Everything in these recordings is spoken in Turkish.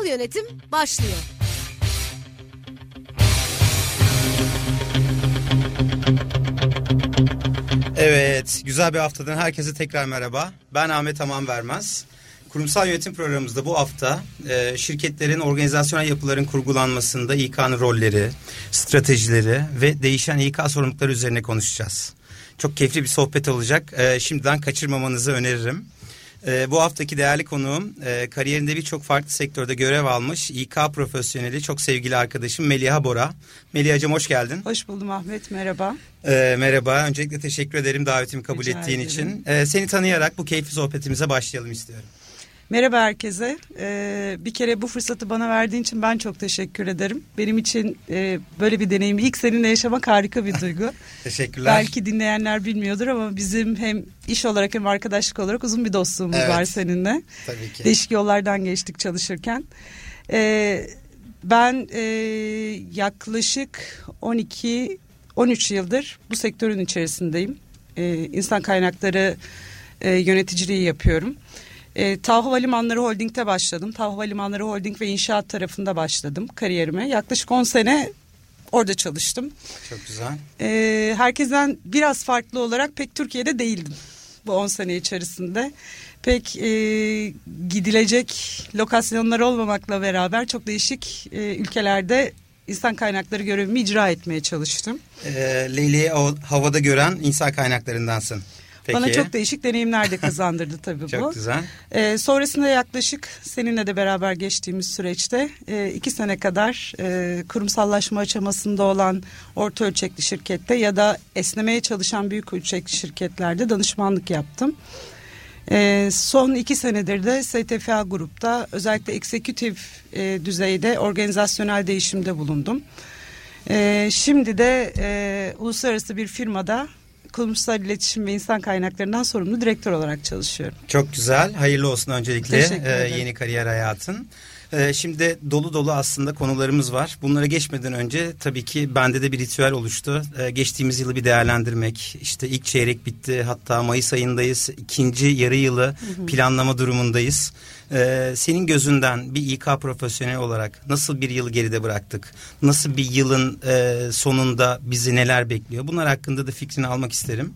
Kurumsal yönetim başlıyor. Evet, güzel bir haftadan herkese tekrar merhaba. Ben Ahmet Aman Vermez. Kurumsal yönetim programımızda bu hafta e, şirketlerin organizasyonel yapıların kurgulanmasında İK'nın rolleri, stratejileri ve değişen İK sorumlulukları üzerine konuşacağız. Çok keyifli bir sohbet olacak. E, şimdiden kaçırmamanızı öneririm. E, bu haftaki değerli konuğum e, kariyerinde birçok farklı sektörde görev almış İK profesyoneli çok sevgili arkadaşım Meliha Bora. Meliha'cığım hoş geldin. Hoş buldum Ahmet merhaba. E, merhaba öncelikle teşekkür ederim davetimi kabul Rica ettiğin ederim. için. E, seni tanıyarak bu keyifli sohbetimize başlayalım istiyorum. Merhaba herkese. Ee, bir kere bu fırsatı bana verdiğin için ben çok teşekkür ederim. Benim için e, böyle bir deneyimi ilk seninle yaşamak harika bir duygu. Teşekkürler. Belki dinleyenler bilmiyordur ama bizim hem iş olarak hem arkadaşlık olarak uzun bir dostluğumuz Evet. var seninle. Tabii ki. Değişik yollardan geçtik çalışırken. Ee, ben e, yaklaşık 12 13 yıldır bu sektörün içerisindeyim. Ee, insan kaynakları e, yöneticiliği yapıyorum. E, Tav Havalimanları Holding'de başladım. Tav Havalimanları Holding ve inşaat tarafında başladım kariyerime. Yaklaşık 10 sene orada çalıştım. Çok güzel. Ee, herkesten biraz farklı olarak pek Türkiye'de değildim bu 10 sene içerisinde. Pek e, gidilecek lokasyonlar olmamakla beraber çok değişik e, ülkelerde insan kaynakları görevimi icra etmeye çalıştım. E, Leyli'yi havada gören insan kaynaklarındansın. Peki. Bana çok değişik deneyimler de kazandırdı tabii bu. Çok güzel. Ee, sonrasında yaklaşık seninle de beraber geçtiğimiz süreçte e, iki sene kadar e, kurumsallaşma aşamasında olan orta ölçekli şirkette ya da esnemeye çalışan büyük ölçekli şirketlerde danışmanlık yaptım. E, son iki senedir de STFA grupta özellikle eksekutif e, düzeyde organizasyonel değişimde bulundum. E, şimdi de e, uluslararası bir firmada kurumsal iletişim ve insan kaynaklarından sorumlu direktör olarak çalışıyorum. Çok güzel. Hayırlı olsun öncelikle e, yeni kariyer hayatın. E, şimdi dolu dolu aslında konularımız var. Bunlara geçmeden önce tabii ki bende de bir ritüel oluştu. E, geçtiğimiz yılı bir değerlendirmek. İşte ilk çeyrek bitti. Hatta Mayıs ayındayız. İkinci yarı yılı planlama durumundayız. E, senin gözünden bir İK profesyonel olarak nasıl bir yılı geride bıraktık? Nasıl bir yılın e, sonunda bizi neler bekliyor? Bunlar hakkında da fikrini almak isterim.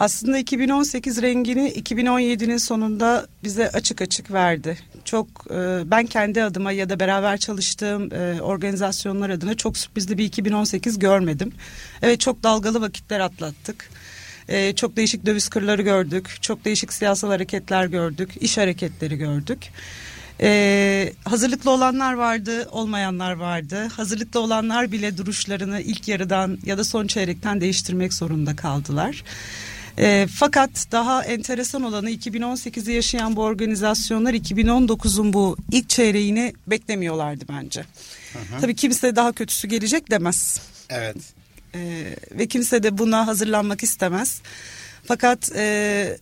Aslında 2018 rengini 2017'nin sonunda bize açık açık verdi. Çok e, ben kendi adıma ya da beraber çalıştığım e, organizasyonlar adına çok sürprizli bir 2018 görmedim. Evet çok dalgalı vakitler atlattık. E, çok değişik döviz kırları gördük. Çok değişik siyasal hareketler gördük. iş hareketleri gördük. Ee, hazırlıklı olanlar vardı, olmayanlar vardı. Hazırlıklı olanlar bile duruşlarını ilk yarıdan ya da son çeyrekten değiştirmek zorunda kaldılar. Ee, fakat daha enteresan olanı 2018'i yaşayan bu organizasyonlar 2019'un bu ilk çeyreğini beklemiyorlardı bence. Tabii kimse daha kötüsü gelecek demez. Evet. Ee, ve kimse de buna hazırlanmak istemez. Fakat e,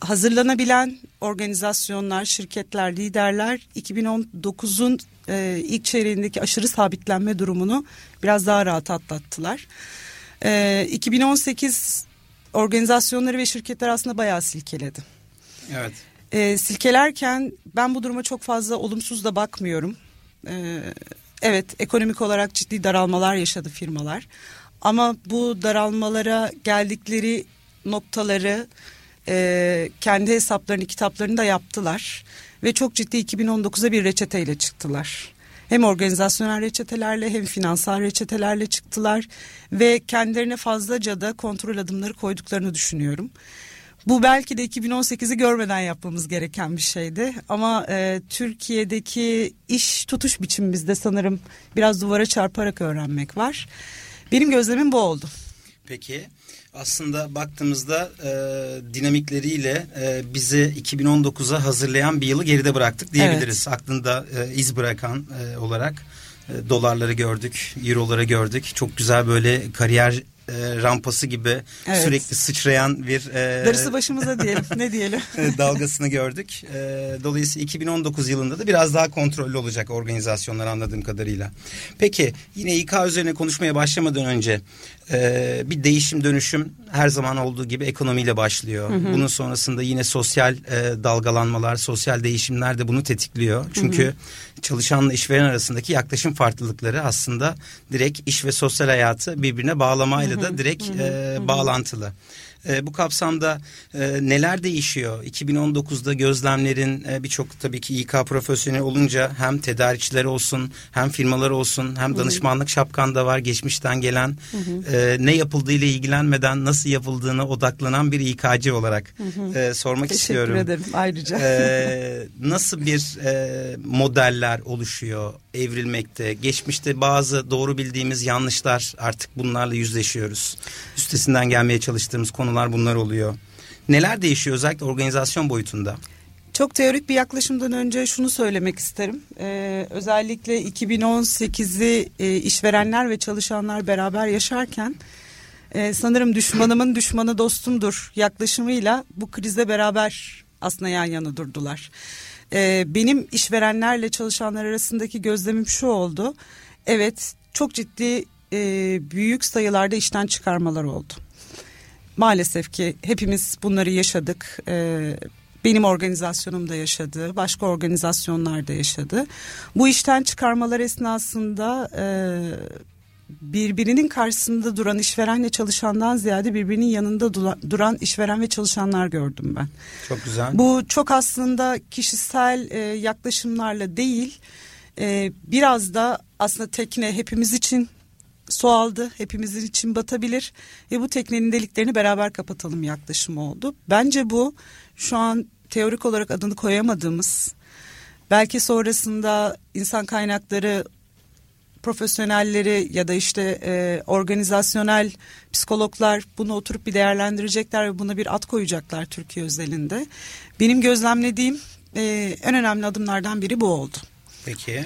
hazırlanabilen organizasyonlar, şirketler, liderler 2019'un e, ilk çeyreğindeki aşırı sabitlenme durumunu biraz daha rahat atlattılar. E, 2018 organizasyonları ve şirketler aslında bayağı silkeledi. Evet. E, silkelerken ben bu duruma çok fazla olumsuz da bakmıyorum. E, evet ekonomik olarak ciddi daralmalar yaşadı firmalar. Ama bu daralmalara geldikleri noktaları e, kendi hesaplarını kitaplarını da yaptılar. Ve çok ciddi 2019'a bir reçeteyle çıktılar. Hem organizasyonel reçetelerle hem finansal reçetelerle çıktılar. Ve kendilerine fazlaca da kontrol adımları koyduklarını düşünüyorum. Bu belki de 2018'i görmeden yapmamız gereken bir şeydi. Ama e, Türkiye'deki iş tutuş biçimimizde sanırım biraz duvara çarparak öğrenmek var. Benim gözlemim bu oldu. Peki aslında baktığımızda e, dinamikleriyle e, bizi 2019'a hazırlayan bir yılı geride bıraktık diyebiliriz. Aklında e, iz bırakan e, olarak e, dolarları gördük, euroları gördük. Çok güzel böyle kariyer e, rampası gibi evet. sürekli sıçrayan bir e, darısı başımıza diyelim ne diyelim dalgasını gördük. E, dolayısıyla 2019 yılında da biraz daha kontrollü olacak organizasyonlar anladığım kadarıyla. Peki yine İK üzerine konuşmaya başlamadan önce e, bir değişim dönüşüm her zaman olduğu gibi ekonomiyle başlıyor. Hı hı. Bunun sonrasında yine sosyal e, dalgalanmalar, sosyal değişimler de bunu tetikliyor. Çünkü hı hı çalışanla işveren arasındaki yaklaşım farklılıkları aslında direkt iş ve sosyal hayatı birbirine bağlamayla da direkt e, bağlantılı. E, bu kapsamda e, neler değişiyor? 2019'da gözlemlerin e, birçok tabii ki İK profesyonel olunca hem tedarikçiler olsun hem firmalar olsun hem danışmanlık şapkanda var geçmişten gelen E, ne yapıldığıyla ilgilenmeden nasıl yapıldığını odaklanan bir İK'cı olarak E, sormak Teşekkür istiyorum. Teşekkür ederim ayrıca. E, nasıl bir e, modeller oluşuyor, evrilmekte? Geçmişte bazı doğru bildiğimiz yanlışlar artık bunlarla yüzleşiyoruz. Üstesinden gelmeye çalıştığımız konu konular bunlar oluyor. Neler değişiyor özellikle organizasyon boyutunda? Çok teorik bir yaklaşımdan önce şunu söylemek isterim. Ee, özellikle 2018'i e, işverenler ve çalışanlar beraber yaşarken e, sanırım düşmanımın düşmanı dostumdur yaklaşımıyla bu krize beraber aslında yan yana durdular. E, benim işverenlerle çalışanlar arasındaki gözlemim şu oldu. Evet çok ciddi e, büyük sayılarda işten çıkarmalar oldu maalesef ki hepimiz bunları yaşadık. Ee, benim organizasyonum da yaşadı, başka organizasyonlar da yaşadı. Bu işten çıkarmalar esnasında e, birbirinin karşısında duran işverenle çalışandan ziyade birbirinin yanında duran işveren ve çalışanlar gördüm ben. Çok güzel. Bu çok aslında kişisel e, yaklaşımlarla değil, e, biraz da aslında tekne hepimiz için su aldı. Hepimizin için batabilir ve bu teknenin deliklerini beraber kapatalım yaklaşımı oldu. Bence bu şu an teorik olarak adını koyamadığımız belki sonrasında insan kaynakları profesyonelleri ya da işte e, organizasyonel psikologlar bunu oturup bir değerlendirecekler ve buna bir at koyacaklar Türkiye özelinde. Benim gözlemlediğim e, en önemli adımlardan biri bu oldu. Peki.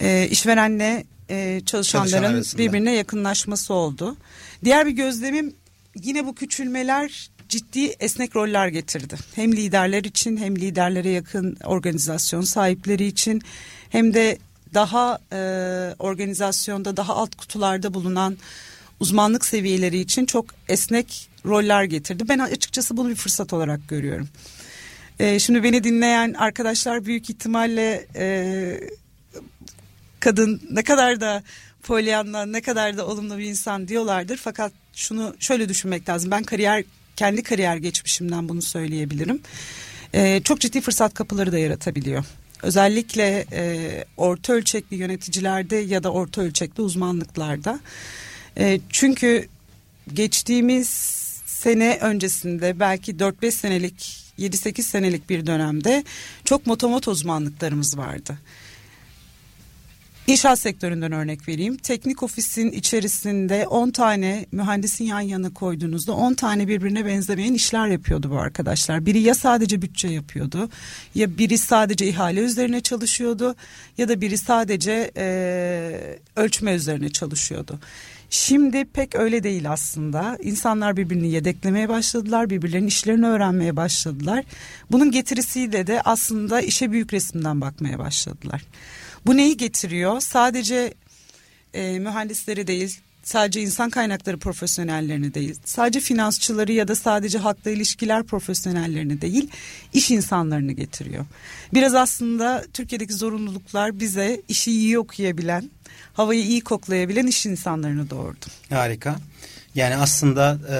E, işverenle e, çalışanların birbirine yakınlaşması oldu. Diğer bir gözlemim yine bu küçülmeler ciddi esnek roller getirdi. Hem liderler için hem liderlere yakın organizasyon sahipleri için hem de daha e, organizasyonda daha alt kutularda bulunan uzmanlık seviyeleri için çok esnek roller getirdi. Ben açıkçası bunu bir fırsat olarak görüyorum. E, şimdi beni dinleyen arkadaşlar büyük ihtimalle e, kadın ne kadar da polyanla ne kadar da olumlu bir insan diyorlardır. Fakat şunu şöyle düşünmek lazım. Ben kariyer kendi kariyer geçmişimden bunu söyleyebilirim. Ee, çok ciddi fırsat kapıları da yaratabiliyor. Özellikle e, orta ölçekli yöneticilerde ya da orta ölçekli uzmanlıklarda. E, çünkü geçtiğimiz sene öncesinde belki 4-5 senelik 7-8 senelik bir dönemde çok motomot uzmanlıklarımız vardı. İnşaat sektöründen örnek vereyim. Teknik ofisin içerisinde 10 tane mühendisin yan yana koyduğunuzda 10 tane birbirine benzemeyen işler yapıyordu bu arkadaşlar. Biri ya sadece bütçe yapıyordu ya biri sadece ihale üzerine çalışıyordu ya da biri sadece e, ölçme üzerine çalışıyordu. Şimdi pek öyle değil aslında. İnsanlar birbirini yedeklemeye başladılar, birbirlerinin işlerini öğrenmeye başladılar. Bunun getirisiyle de aslında işe büyük resimden bakmaya başladılar. Bu neyi getiriyor? Sadece e, mühendisleri değil, sadece insan kaynakları profesyonellerini değil, sadece finansçıları ya da sadece halkla ilişkiler profesyonellerini değil, iş insanlarını getiriyor. Biraz aslında Türkiye'deki zorunluluklar bize işi iyi okuyabilen, havayı iyi koklayabilen iş insanlarını doğurdu. Harika. Yani aslında e,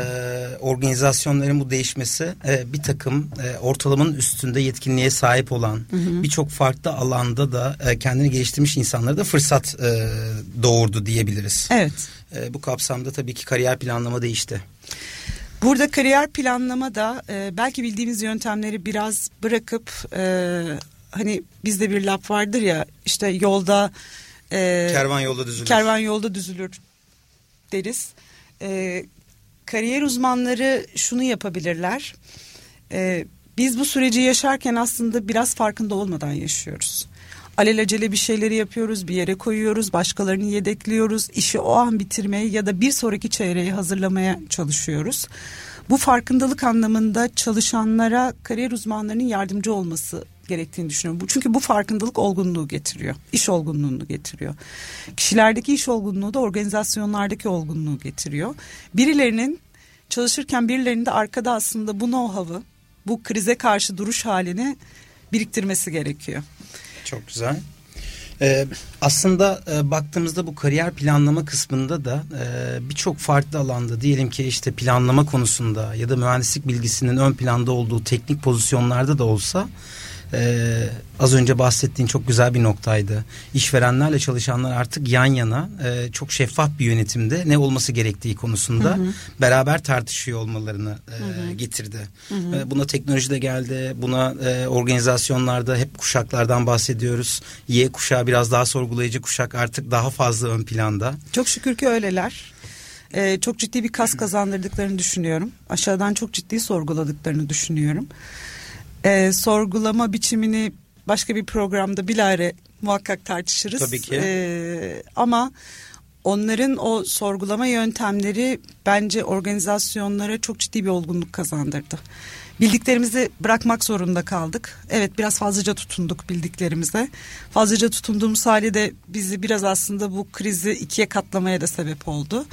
organizasyonların bu değişmesi e, bir takım e, ortalamanın üstünde yetkinliğe sahip olan birçok farklı alanda da e, kendini geliştirmiş insanlara da fırsat e, doğurdu diyebiliriz. Evet. E, bu kapsamda tabii ki kariyer planlama değişti. Burada kariyer planlama da e, belki bildiğimiz yöntemleri biraz bırakıp e, hani bizde bir laf vardır ya işte yolda e, kervan yolda düzülür. Kervan yolda düzülür deriz e, kariyer uzmanları şunu yapabilirler. E, biz bu süreci yaşarken aslında biraz farkında olmadan yaşıyoruz. alelacele bir şeyleri yapıyoruz, bir yere koyuyoruz, başkalarını yedekliyoruz, işi o an bitirmeye ya da bir sonraki çeyreği hazırlamaya çalışıyoruz. Bu farkındalık anlamında çalışanlara kariyer uzmanlarının yardımcı olması gerektiğini düşünüyorum. Çünkü bu farkındalık olgunluğu getiriyor. İş olgunluğunu getiriyor. Kişilerdeki iş olgunluğu da organizasyonlardaki olgunluğu getiriyor. Birilerinin çalışırken birilerinin de arkada aslında bu know-how'ı, bu krize karşı duruş halini biriktirmesi gerekiyor. Çok güzel. Ee, aslında e, baktığımızda bu kariyer planlama kısmında da e, birçok farklı alanda diyelim ki işte planlama konusunda ya da mühendislik bilgisinin ön planda olduğu teknik pozisyonlarda da olsa ee, az önce bahsettiğin çok güzel bir noktaydı. İşverenlerle çalışanlar artık yan yana e, çok şeffaf bir yönetimde ne olması gerektiği konusunda hı hı. beraber tartışıyor olmalarını e, hı hı. getirdi. Hı hı. E, buna teknoloji de geldi. Buna e, organizasyonlarda hep kuşaklardan bahsediyoruz. Y kuşağı biraz daha sorgulayıcı kuşak artık daha fazla ön planda. Çok şükür ki öyleler. Ee, çok ciddi bir kas kazandırdıklarını düşünüyorum. Aşağıdan çok ciddi sorguladıklarını düşünüyorum e, sorgulama biçimini başka bir programda bilare muhakkak tartışırız. Tabii ki. E, ama onların o sorgulama yöntemleri bence organizasyonlara çok ciddi bir olgunluk kazandırdı. Bildiklerimizi bırakmak zorunda kaldık. Evet biraz fazlaca tutunduk bildiklerimize. Fazlaca tutunduğumuz hali de bizi biraz aslında bu krizi ikiye katlamaya da sebep oldu.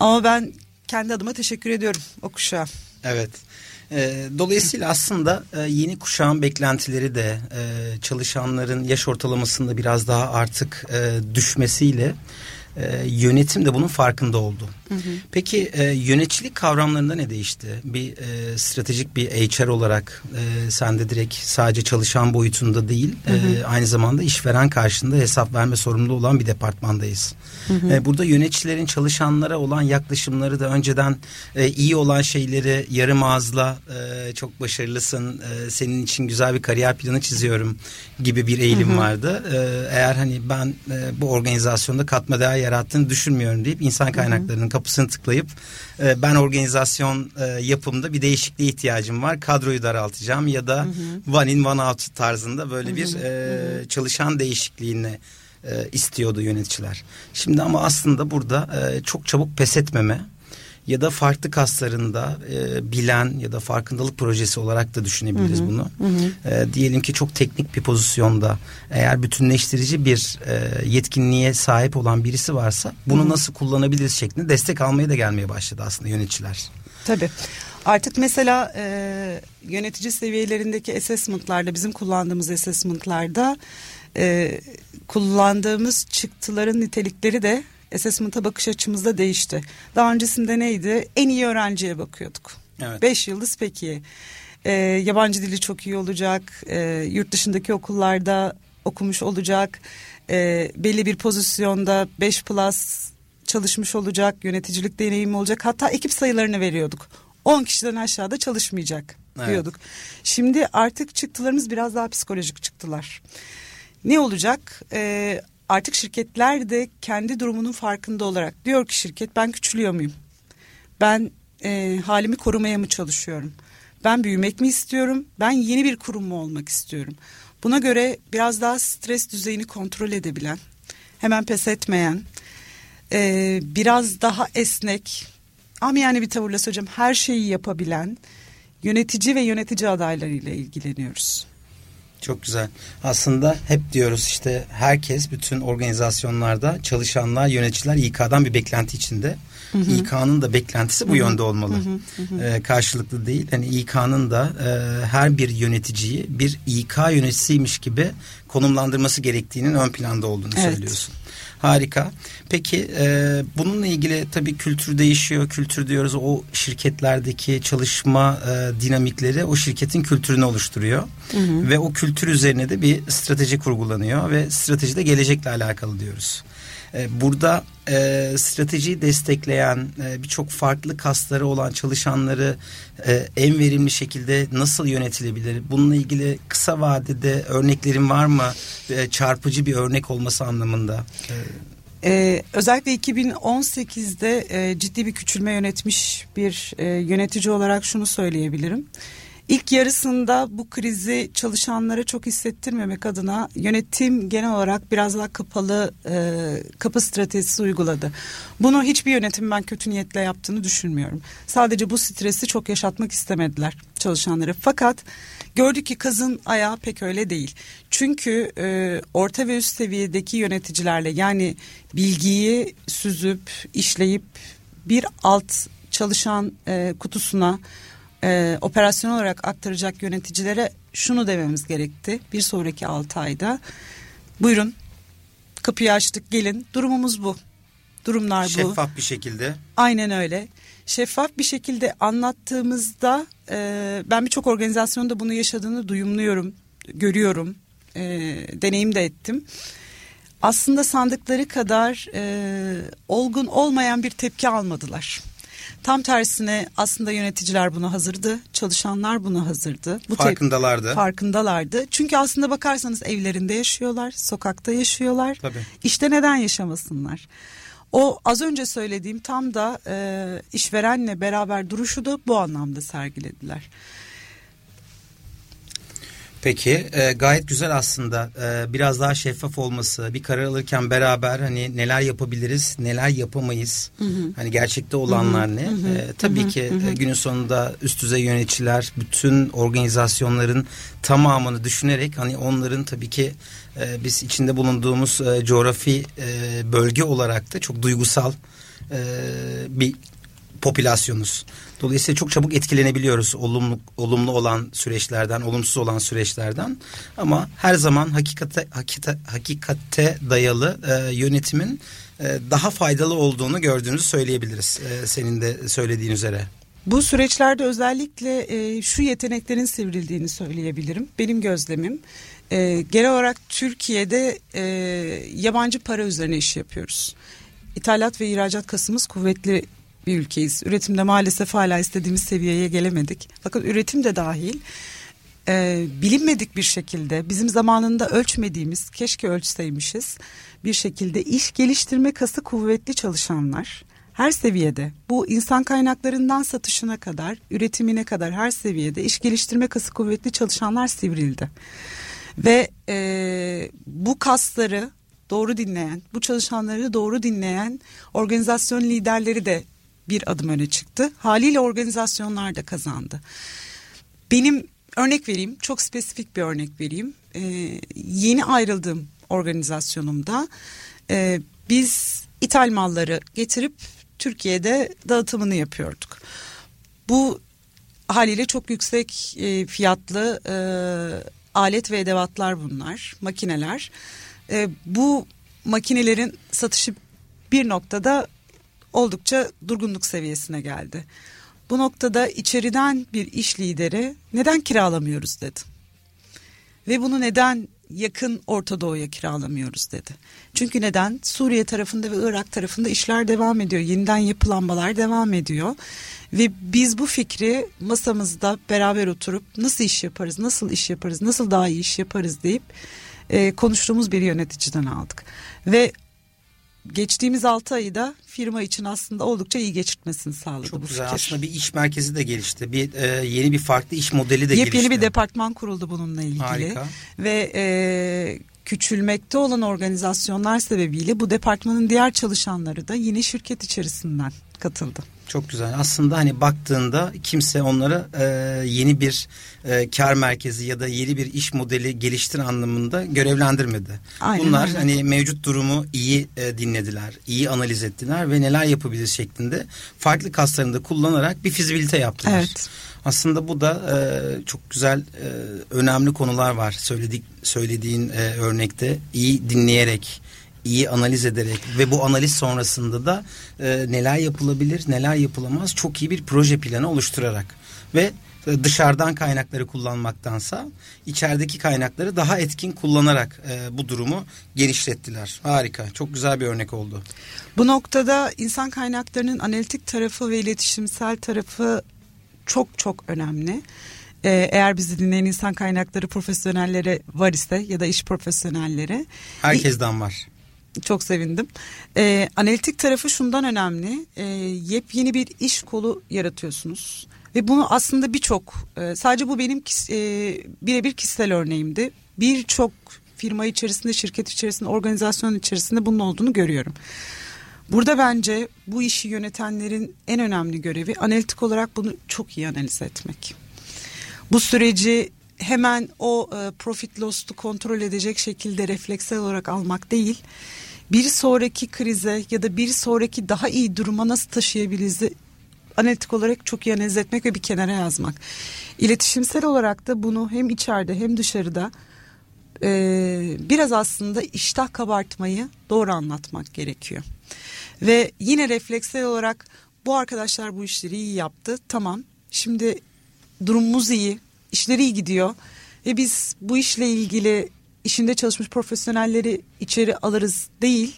Ama ben kendi adıma teşekkür ediyorum o kuşağa. Evet. E, dolayısıyla aslında e, yeni kuşağın beklentileri de e, çalışanların yaş ortalamasında biraz daha artık e, düşmesiyle e, yönetim de bunun farkında oldu. Hı hı. Peki e, yöneticilik kavramlarında ne değişti? Bir e, stratejik bir HR olarak e, sen de direkt sadece çalışan boyutunda değil hı hı. E, aynı zamanda işveren karşında hesap verme sorumlu olan bir departmandayız. Hı hı. E, burada yöneticilerin çalışanlara olan yaklaşımları da önceden e, iyi olan şeyleri yarım ağızla e, çok başarılısın e, senin için güzel bir kariyer planı çiziyorum gibi bir eğilim hı hı. vardı. E, eğer hani ben e, bu organizasyonda katma değer yarattığını düşünmüyorum deyip insan kaynaklarının kapısını tıklayıp e, ben organizasyon e, yapımda bir değişikliğe ihtiyacım var. Kadroyu daraltacağım ya da hı hı. one in one out tarzında böyle bir e, çalışan değişikliğini e, istiyordu yöneticiler. Şimdi ama aslında burada e, çok çabuk pes etmeme ya da farklı kaslarında e, bilen ya da farkındalık projesi olarak da düşünebiliriz hı hı. bunu. Hı hı. E, diyelim ki çok teknik bir pozisyonda eğer bütünleştirici bir e, yetkinliğe sahip olan birisi varsa bunu hı hı. nasıl kullanabiliriz şeklinde destek almaya da gelmeye başladı aslında yöneticiler. Tabii. Artık mesela e, yönetici seviyelerindeki assessment'larda bizim kullandığımız assessment'larda e, kullandığımız çıktıların nitelikleri de assessment'a bakış açımızda değişti. Daha öncesinde neydi? En iyi öğrenciye bakıyorduk. Evet. Beş yıldız peki. E, yabancı dili çok iyi olacak. E, yurt dışındaki okullarda okumuş olacak. E, belli bir pozisyonda 5 plus çalışmış olacak. Yöneticilik deneyimi olacak. Hatta ekip sayılarını veriyorduk. 10 kişiden aşağıda çalışmayacak evet. diyorduk. Şimdi artık çıktılarımız biraz daha psikolojik çıktılar. Ne olacak? Ee, artık şirketler de kendi durumunun farkında olarak diyor ki şirket ben küçülüyor muyum? Ben e, halimi korumaya mı çalışıyorum? Ben büyümek mi istiyorum? Ben yeni bir kurum mu olmak istiyorum? Buna göre biraz daha stres düzeyini kontrol edebilen, hemen pes etmeyen, e, biraz daha esnek, ama yani bir tavırla söyleyeceğim her şeyi yapabilen yönetici ve yönetici adaylarıyla ilgileniyoruz. Çok güzel. Aslında hep diyoruz işte herkes bütün organizasyonlarda çalışanlar, yöneticiler İK'dan bir beklenti içinde. İK'nın da beklentisi bu hı hı. yönde olmalı. Hı hı hı. Ee, karşılıklı değil. Hani İK'nın da e, her bir yöneticiyi bir İK yöneticisiymiş gibi konumlandırması gerektiğinin ön planda olduğunu evet. söylüyorsun. Harika. Peki e, bununla ilgili tabii kültür değişiyor. Kültür diyoruz o şirketlerdeki çalışma e, dinamikleri o şirketin kültürünü oluşturuyor. Hı hı. Ve o kültür üzerine de bir strateji kurgulanıyor ve strateji de gelecekle alakalı diyoruz. E, burada e, stratejiyi destekleyen e, birçok farklı kasları olan çalışanları e, en verimli şekilde nasıl yönetilebilir? Bununla ilgili kısa vadede örneklerin var mı? E, çarpıcı bir örnek olması anlamında. Ee, özellikle 2018'de e, ciddi bir küçülme yönetmiş bir e, yönetici olarak şunu söyleyebilirim. İlk yarısında bu krizi çalışanlara çok hissettirmemek adına yönetim genel olarak biraz daha kapalı e, kapı stratejisi uyguladı. Bunu hiçbir yönetim ben kötü niyetle yaptığını düşünmüyorum. Sadece bu stresi çok yaşatmak istemediler çalışanları. Fakat gördük ki kazın ayağı pek öyle değil. Çünkü e, orta ve üst seviyedeki yöneticilerle yani bilgiyi süzüp işleyip bir alt çalışan e, kutusuna e, operasyon olarak aktaracak yöneticilere şunu dememiz gerekti. Bir sonraki 6 ayda buyurun kapıyı açtık gelin durumumuz bu. Durumlar Şeffaf bu. Şeffaf bir şekilde. Aynen öyle. Şeffaf bir şekilde anlattığımızda e, ben birçok organizasyonda bunu yaşadığını duyumluyorum, görüyorum, e, deneyim de ettim. Aslında sandıkları kadar e, olgun olmayan bir tepki almadılar. Tam tersine aslında yöneticiler buna hazırdı, çalışanlar buna hazırdı. Bu farkındalardı. Farkındalardı. Çünkü aslında bakarsanız evlerinde yaşıyorlar, sokakta yaşıyorlar. Tabii. İşte neden yaşamasınlar? O az önce söylediğim tam da e, işverenle beraber duruşu da bu anlamda sergilediler. Peki e, gayet güzel aslında e, biraz daha şeffaf olması bir karar alırken beraber hani neler yapabiliriz neler yapamayız hı hı. hani gerçekte olanlar hı hı. ne hı hı. E, tabii hı hı. ki hı hı. günün sonunda üst düzey yöneticiler bütün organizasyonların tamamını düşünerek hani onların tabii ki e, biz içinde bulunduğumuz e, coğrafi e, bölge olarak da çok duygusal e, bir popülasyonuz. Dolayısıyla çok çabuk etkilenebiliyoruz olumlu olumlu olan süreçlerden, olumsuz olan süreçlerden. Ama her zaman hakikate hakikate, hakikate dayalı e, yönetimin e, daha faydalı olduğunu gördüğünüzü söyleyebiliriz. E, senin de söylediğin üzere. Bu süreçlerde özellikle e, şu yeteneklerin sivrildiğini söyleyebilirim. Benim gözlemim. E, genel olarak Türkiye'de e, yabancı para üzerine iş yapıyoruz. İthalat ve ihracat kasımız kuvvetli bir ülkeyiz. Üretimde maalesef hala istediğimiz seviyeye gelemedik. Fakat üretim de dahil e, bilinmedik bir şekilde bizim zamanında ölçmediğimiz keşke ölçseymişiz bir şekilde iş geliştirme kası kuvvetli çalışanlar her seviyede bu insan kaynaklarından satışına kadar üretimine kadar her seviyede iş geliştirme kası kuvvetli çalışanlar sivrildi. Ve e, bu kasları doğru dinleyen, bu çalışanları doğru dinleyen organizasyon liderleri de bir adım öne çıktı. Haliyle organizasyonlar da kazandı. Benim örnek vereyim, çok spesifik bir örnek vereyim. Ee, yeni ayrıldığım organizasyonumda e, biz ithal malları getirip Türkiye'de dağıtımını yapıyorduk. Bu haliyle çok yüksek e, fiyatlı e, alet ve edevatlar bunlar, makineler. E, bu makinelerin satışı bir noktada oldukça durgunluk seviyesine geldi. Bu noktada içeriden bir iş lideri neden kiralamıyoruz dedi. Ve bunu neden yakın Orta Doğu'ya kiralamıyoruz dedi. Çünkü neden? Suriye tarafında ve Irak tarafında işler devam ediyor. Yeniden yapılanmalar devam ediyor. Ve biz bu fikri masamızda beraber oturup nasıl iş yaparız, nasıl iş yaparız, nasıl daha iyi iş yaparız deyip e, konuştuğumuz bir yöneticiden aldık. Ve geçtiğimiz 6 ayı da firma için aslında oldukça iyi geçirtmesini sağladı Çok bu güzel. fikir. Aslında bir iş merkezi de gelişti. Bir e, yeni bir farklı iş modeli de Yepyeni gelişti. Yepyeni bir departman kuruldu bununla ilgili. Harika. Ve e, küçülmekte olan organizasyonlar sebebiyle bu departmanın diğer çalışanları da yine şirket içerisinden katıldı. Çok güzel. Aslında hani baktığında kimse onlara e, yeni bir e, kar merkezi ya da yeni bir iş modeli geliştir anlamında görevlendirmedi. Aynen, Bunlar aynen. hani mevcut durumu iyi e, dinlediler, iyi analiz ettiler ve neler yapabiliriz şeklinde farklı kaslarını da kullanarak bir fizibilite yaptılar. Evet. Aslında bu da e, çok güzel e, önemli konular var söyledik söylediğin e, örnekte iyi dinleyerek iyi analiz ederek ve bu analiz sonrasında da e, neler yapılabilir, neler yapılamaz çok iyi bir proje planı oluşturarak ve dışarıdan kaynakları kullanmaktansa içerideki kaynakları daha etkin kullanarak e, bu durumu genişlettiler. Harika. Çok güzel bir örnek oldu. Bu noktada insan kaynaklarının analitik tarafı ve iletişimsel tarafı çok çok önemli. Ee, eğer bizi dinleyen insan kaynakları profesyonelleri var ise ya da iş profesyonelleri. Herkesten var. Çok sevindim. Ee, analitik tarafı şundan önemli. Ee, yepyeni bir iş kolu yaratıyorsunuz. Ve bunu aslında birçok e, sadece bu benim e, birebir kişisel örneğimdi. Birçok firma içerisinde, şirket içerisinde, organizasyon içerisinde bunun olduğunu görüyorum. Burada bence bu işi yönetenlerin en önemli görevi analitik olarak bunu çok iyi analiz etmek. Bu süreci hemen o e, profit loss'u kontrol edecek şekilde refleksel olarak almak değil. Bir sonraki krize ya da bir sonraki daha iyi duruma nasıl taşıyabiliriz analitik olarak çok iyi analiz etmek ve bir kenara yazmak. İletişimsel olarak da bunu hem içeride hem dışarıda e, biraz aslında iştah kabartmayı doğru anlatmak gerekiyor. Ve yine refleksel olarak bu arkadaşlar bu işleri iyi yaptı. Tamam şimdi durumumuz iyi, işleri iyi gidiyor. Ve biz bu işle ilgili işinde çalışmış profesyonelleri içeri alırız değil.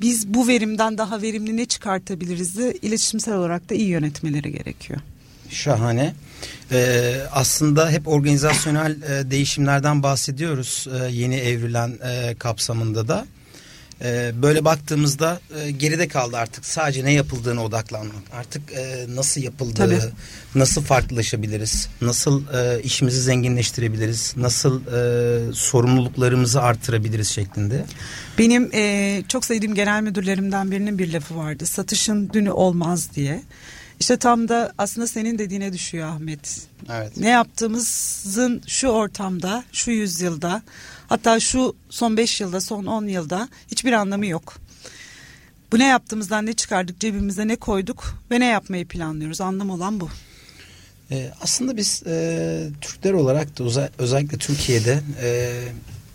Biz bu verimden daha verimli ne çıkartabiliriz de iletişimsel olarak da iyi yönetmeleri gerekiyor. Şahane. Ee, aslında hep organizasyonel e, değişimlerden bahsediyoruz e, yeni evrilen e, kapsamında da. E, böyle baktığımızda e, geride kaldı artık sadece ne yapıldığına odaklanmak. Artık e, nasıl yapıldığı, Tabii. nasıl farklılaşabiliriz, nasıl e, işimizi zenginleştirebiliriz, nasıl e, sorumluluklarımızı artırabiliriz şeklinde. Benim e, çok sevdiğim genel müdürlerimden birinin bir lafı vardı. Satışın dünü olmaz diye. İşte tam da aslında senin dediğine düşüyor Ahmet. Evet. Ne yaptığımızın şu ortamda, şu yüzyılda, hatta şu son beş yılda, son on yılda hiçbir anlamı yok. Bu ne yaptığımızdan ne çıkardık, cebimize ne koyduk ve ne yapmayı planlıyoruz. Anlam olan bu. Ee, aslında biz e, Türkler olarak da özellikle Türkiye'de e,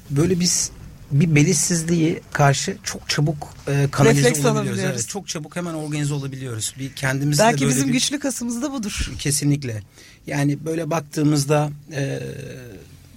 böyle biz bir belirsizliği karşı çok çabuk e, kanalize Refleks olabiliyoruz. Evet, çok çabuk hemen organize olabiliyoruz. Bir kendimizde Belki böyle bizim bir, güçlü kasımız da budur. Kesinlikle. Yani böyle baktığımızda e,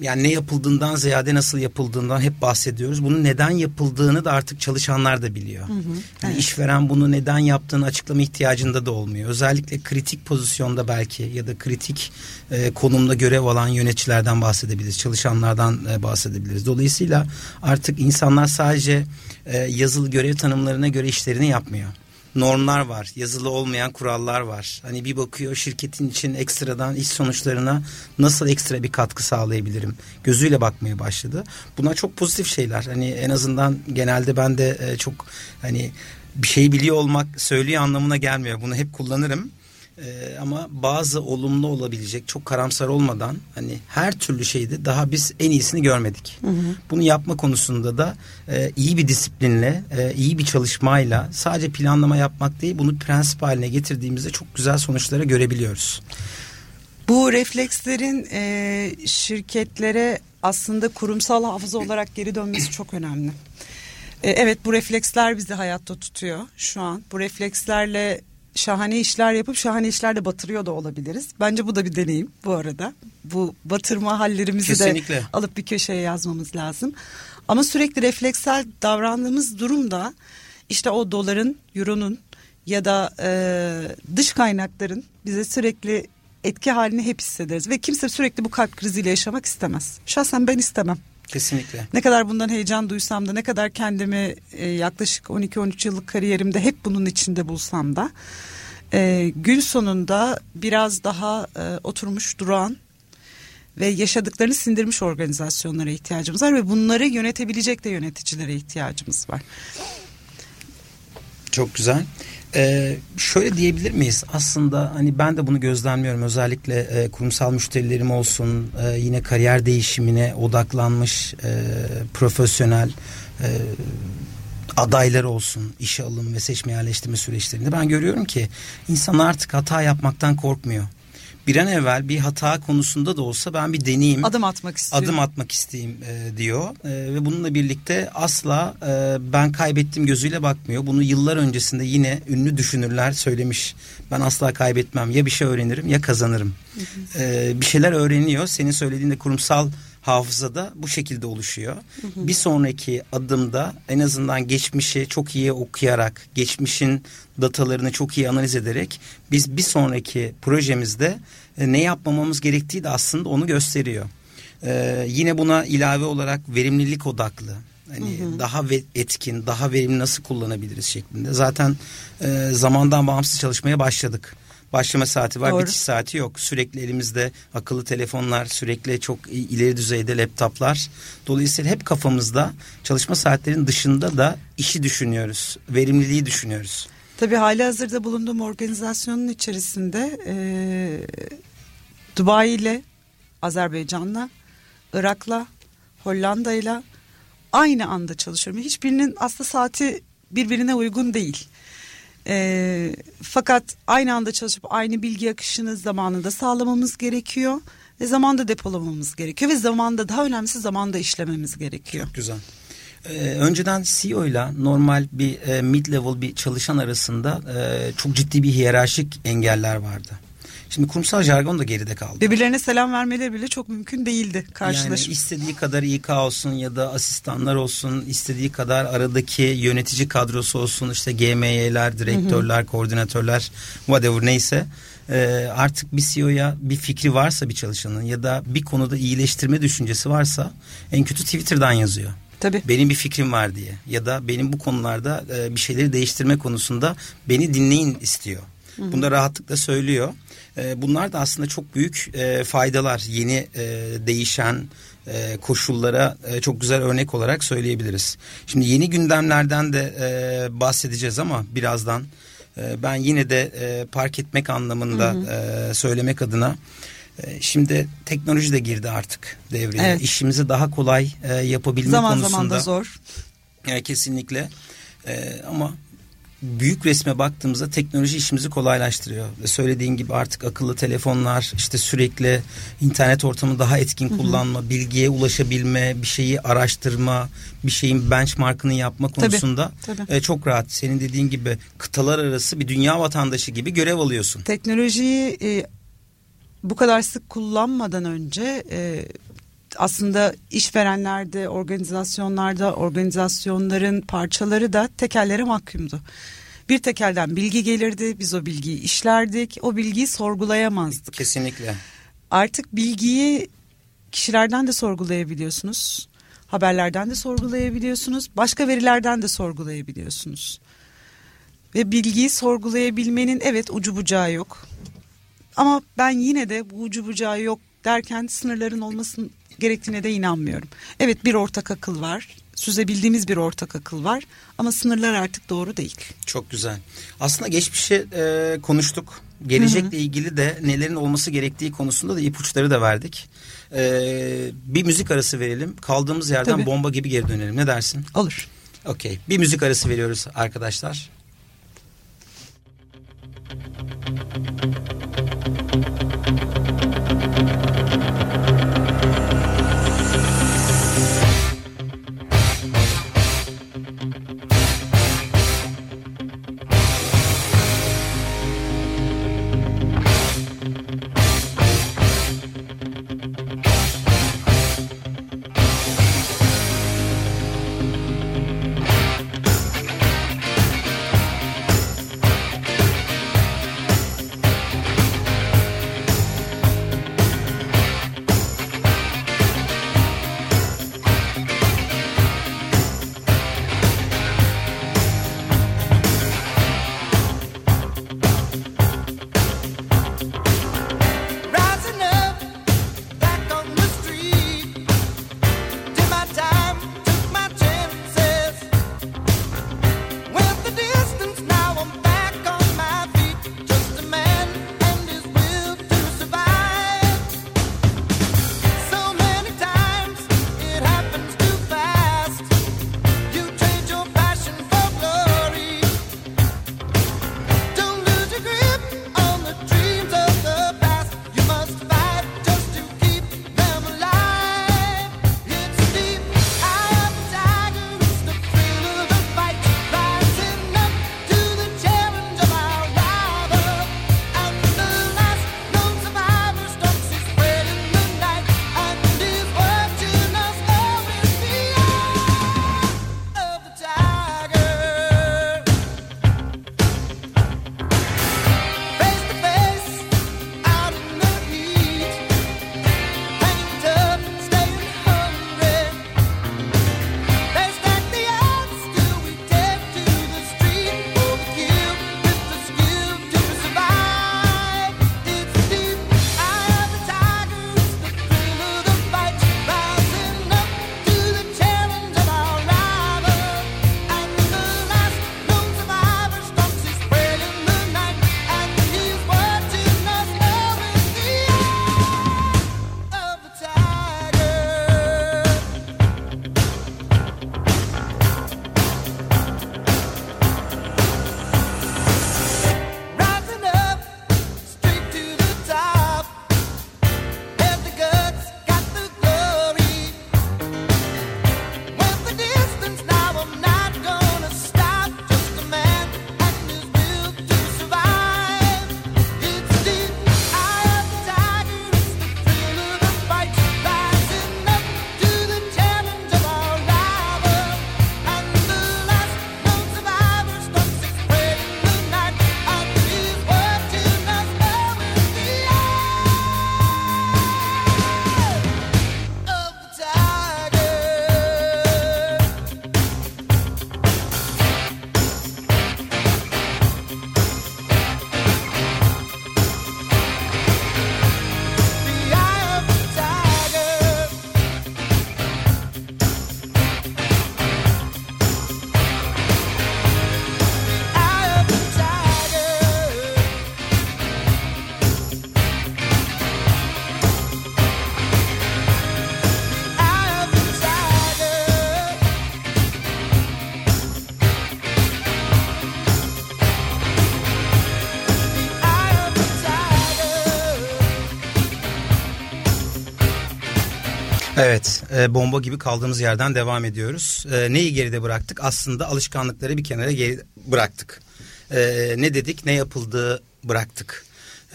yani ne yapıldığından ziyade nasıl yapıldığından hep bahsediyoruz. Bunun neden yapıldığını da artık çalışanlar da biliyor. Hı hı, yani evet. işveren bunu neden yaptığını açıklama ihtiyacında da olmuyor. Özellikle kritik pozisyonda belki ya da kritik e, konumda görev alan yöneticilerden bahsedebiliriz. Çalışanlardan e, bahsedebiliriz. Dolayısıyla artık insanlar sadece e, yazılı görev tanımlarına göre işlerini yapmıyor normlar var. Yazılı olmayan kurallar var. Hani bir bakıyor şirketin için ekstradan iş sonuçlarına nasıl ekstra bir katkı sağlayabilirim gözüyle bakmaya başladı. Buna çok pozitif şeyler. Hani en azından genelde ben de e, çok hani bir şeyi biliyor olmak söylüyor anlamına gelmiyor. Bunu hep kullanırım. Ee, ama bazı olumlu olabilecek çok karamsar olmadan hani her türlü şeyde daha biz en iyisini görmedik. Hı hı. Bunu yapma konusunda da e, iyi bir disiplinle, e, iyi bir çalışmayla sadece planlama yapmak değil bunu prensip haline getirdiğimizde çok güzel sonuçları görebiliyoruz. Bu reflekslerin e, şirketlere aslında kurumsal hafıza olarak geri dönmesi çok önemli. E, evet bu refleksler bizi hayatta tutuyor şu an. Bu reflekslerle şahane işler yapıp şahane işlerde batırıyor da olabiliriz. Bence bu da bir deneyim bu arada. Bu batırma hallerimizi Kesinlikle. de alıp bir köşeye yazmamız lazım. Ama sürekli refleksel davrandığımız durumda işte o doların, euronun ya da e, dış kaynakların bize sürekli etki halini hep hissederiz. Ve kimse sürekli bu kalp kriziyle yaşamak istemez. Şahsen ben istemem. Kesinlikle. Ne kadar bundan heyecan duysam da ne kadar kendimi e, yaklaşık 12-13 yıllık kariyerimde hep bunun içinde bulsam da e, gün sonunda biraz daha e, oturmuş duran ve yaşadıklarını sindirmiş organizasyonlara ihtiyacımız var ve bunları yönetebilecek de yöneticilere ihtiyacımız var. Çok güzel. Ee, şöyle diyebilir miyiz? Aslında hani ben de bunu gözlemliyorum. Özellikle e, kurumsal müşterilerim olsun, e, yine kariyer değişimine odaklanmış e, profesyonel e, adaylar olsun, işe alım ve seçme yerleştirme süreçlerinde ben görüyorum ki insanlar artık hata yapmaktan korkmuyor bir an evvel bir hata konusunda da olsa ben bir deneyeyim. Adım atmak istiyorum. Adım atmak isteyeyim e, diyor. E, ve bununla birlikte asla e, ben kaybettim gözüyle bakmıyor. Bunu yıllar öncesinde yine ünlü düşünürler söylemiş. Ben asla kaybetmem. Ya bir şey öğrenirim ya kazanırım. E, bir şeyler öğreniyor. Senin söylediğinde kurumsal hafızada bu şekilde oluşuyor. Hı hı. Bir sonraki adımda en azından geçmişi çok iyi okuyarak, geçmişin datalarını çok iyi analiz ederek biz bir sonraki projemizde e, ne yapmamamız gerektiği de aslında onu gösteriyor. Ee, yine buna ilave olarak verimlilik odaklı. Hani hı hı. daha etkin, daha verimli nasıl kullanabiliriz şeklinde. Zaten e, zamandan bağımsız çalışmaya başladık Başlama saati var, Doğru. bitiş saati yok. Sürekli elimizde akıllı telefonlar, sürekli çok ileri düzeyde laptoplar. Dolayısıyla hep kafamızda çalışma saatlerinin dışında da işi düşünüyoruz, verimliliği düşünüyoruz. Tabii hali hazırda bulunduğum organizasyonun içerisinde e, Dubai ile Azerbaycan'la, Irak'la, Hollanda'yla aynı anda çalışıyorum. Hiçbirinin aslında saati birbirine uygun değil. E, fakat aynı anda çalışıp aynı bilgi akışını zamanında sağlamamız gerekiyor. Ve zamanda depolamamız gerekiyor. Ve zamanda daha önemlisi zamanda işlememiz gerekiyor. Çok güzel. Ee, önceden CEO ile normal bir e, mid level bir çalışan arasında e, çok ciddi bir hiyerarşik engeller vardı. Şimdi kurumsal jargon da geride kaldı. Birbirlerine selam vermeleri bile çok mümkün değildi karşılaşıp. Yani istediği kadar İK olsun ya da asistanlar olsun, istediği kadar aradaki yönetici kadrosu olsun, işte GMY'ler, direktörler, hı hı. koordinatörler, whatever neyse e, artık bir CEO'ya bir fikri varsa bir çalışanın ya da bir konuda iyileştirme düşüncesi varsa en kötü Twitter'dan yazıyor. Tabii. Benim bir fikrim var diye ya da benim bu konularda e, bir şeyleri değiştirme konusunda beni dinleyin istiyor. Hı hı. Bunu da rahatlıkla söylüyor. E, bunlar da aslında çok büyük e, faydalar. Yeni e, değişen e, koşullara e, çok güzel örnek olarak söyleyebiliriz. Şimdi yeni gündemlerden de e, bahsedeceğiz ama birazdan e, ben yine de e, park etmek anlamında hı hı. E, söylemek adına Şimdi teknoloji de girdi artık devreye. Evet. İşimizi daha kolay e, yapabilme zaman konusunda. Zaman zaman da zor. E, kesinlikle. E, ama büyük resme baktığımızda teknoloji işimizi kolaylaştırıyor. Söylediğin gibi artık akıllı telefonlar, işte sürekli internet ortamını daha etkin kullanma, bilgiye ulaşabilme, bir şeyi araştırma, bir şeyin benchmarkını yapma konusunda tabii, tabii. E, çok rahat. Senin dediğin gibi kıtalar arası bir dünya vatandaşı gibi görev alıyorsun. Teknolojiyi e, bu kadar sık kullanmadan önce e, aslında işverenlerde, organizasyonlarda, organizasyonların parçaları da tekellere mahkumdu. Bir tekelden bilgi gelirdi, biz o bilgiyi işlerdik, o bilgiyi sorgulayamazdık. Kesinlikle. Artık bilgiyi kişilerden de sorgulayabiliyorsunuz, haberlerden de sorgulayabiliyorsunuz, başka verilerden de sorgulayabiliyorsunuz. Ve bilgiyi sorgulayabilmenin evet ucu bucağı yok. Ama ben yine de bu ucu bucağı yok derken sınırların olmasın gerektiğine de inanmıyorum. Evet bir ortak akıl var. Süzebildiğimiz bir ortak akıl var ama sınırlar artık doğru değil. Çok güzel. Aslında geçmişi e, konuştuk. Gelecekle ilgili de nelerin olması gerektiği konusunda da ipuçları da verdik. E, bir müzik arası verelim. Kaldığımız yerden Tabii. bomba gibi geri dönelim. Ne dersin? Olur. Okey. Bir müzik arası veriyoruz arkadaşlar. Evet, e, bomba gibi kaldığımız yerden devam ediyoruz. E, neyi geride bıraktık? Aslında alışkanlıkları bir kenara geri bıraktık. E, ne dedik, ne yapıldığı bıraktık.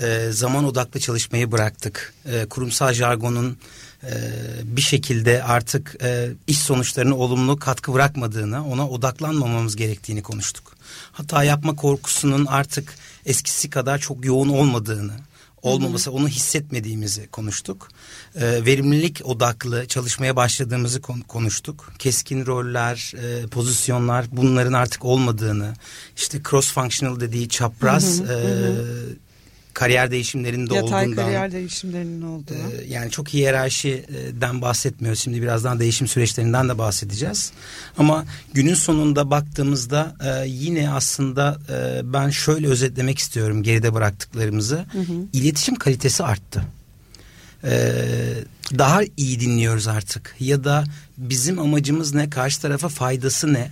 E, zaman odaklı çalışmayı bıraktık. E, kurumsal jargonun e, bir şekilde artık e, iş sonuçlarına olumlu katkı bırakmadığını, ona odaklanmamamız gerektiğini konuştuk. Hata yapma korkusunun artık eskisi kadar çok yoğun olmadığını, olmaması onu hissetmediğimizi konuştuk. E, verimlilik odaklı çalışmaya başladığımızı konuştuk. Keskin roller, e, pozisyonlar bunların artık olmadığını, işte cross functional dediği çapraz hı hı, hı kariyer değişimlerinde Yatay olduğundan. kariyer değişimlerinin olduğu. E, yani çok hiyerarşiden bahsetmiyoruz. Şimdi birazdan değişim süreçlerinden de bahsedeceğiz. Ama günün sonunda baktığımızda e, yine aslında e, ben şöyle özetlemek istiyorum geride bıraktıklarımızı. Hı hı. İletişim kalitesi arttı. E, daha iyi dinliyoruz artık. Ya da bizim amacımız ne, karşı tarafa faydası ne?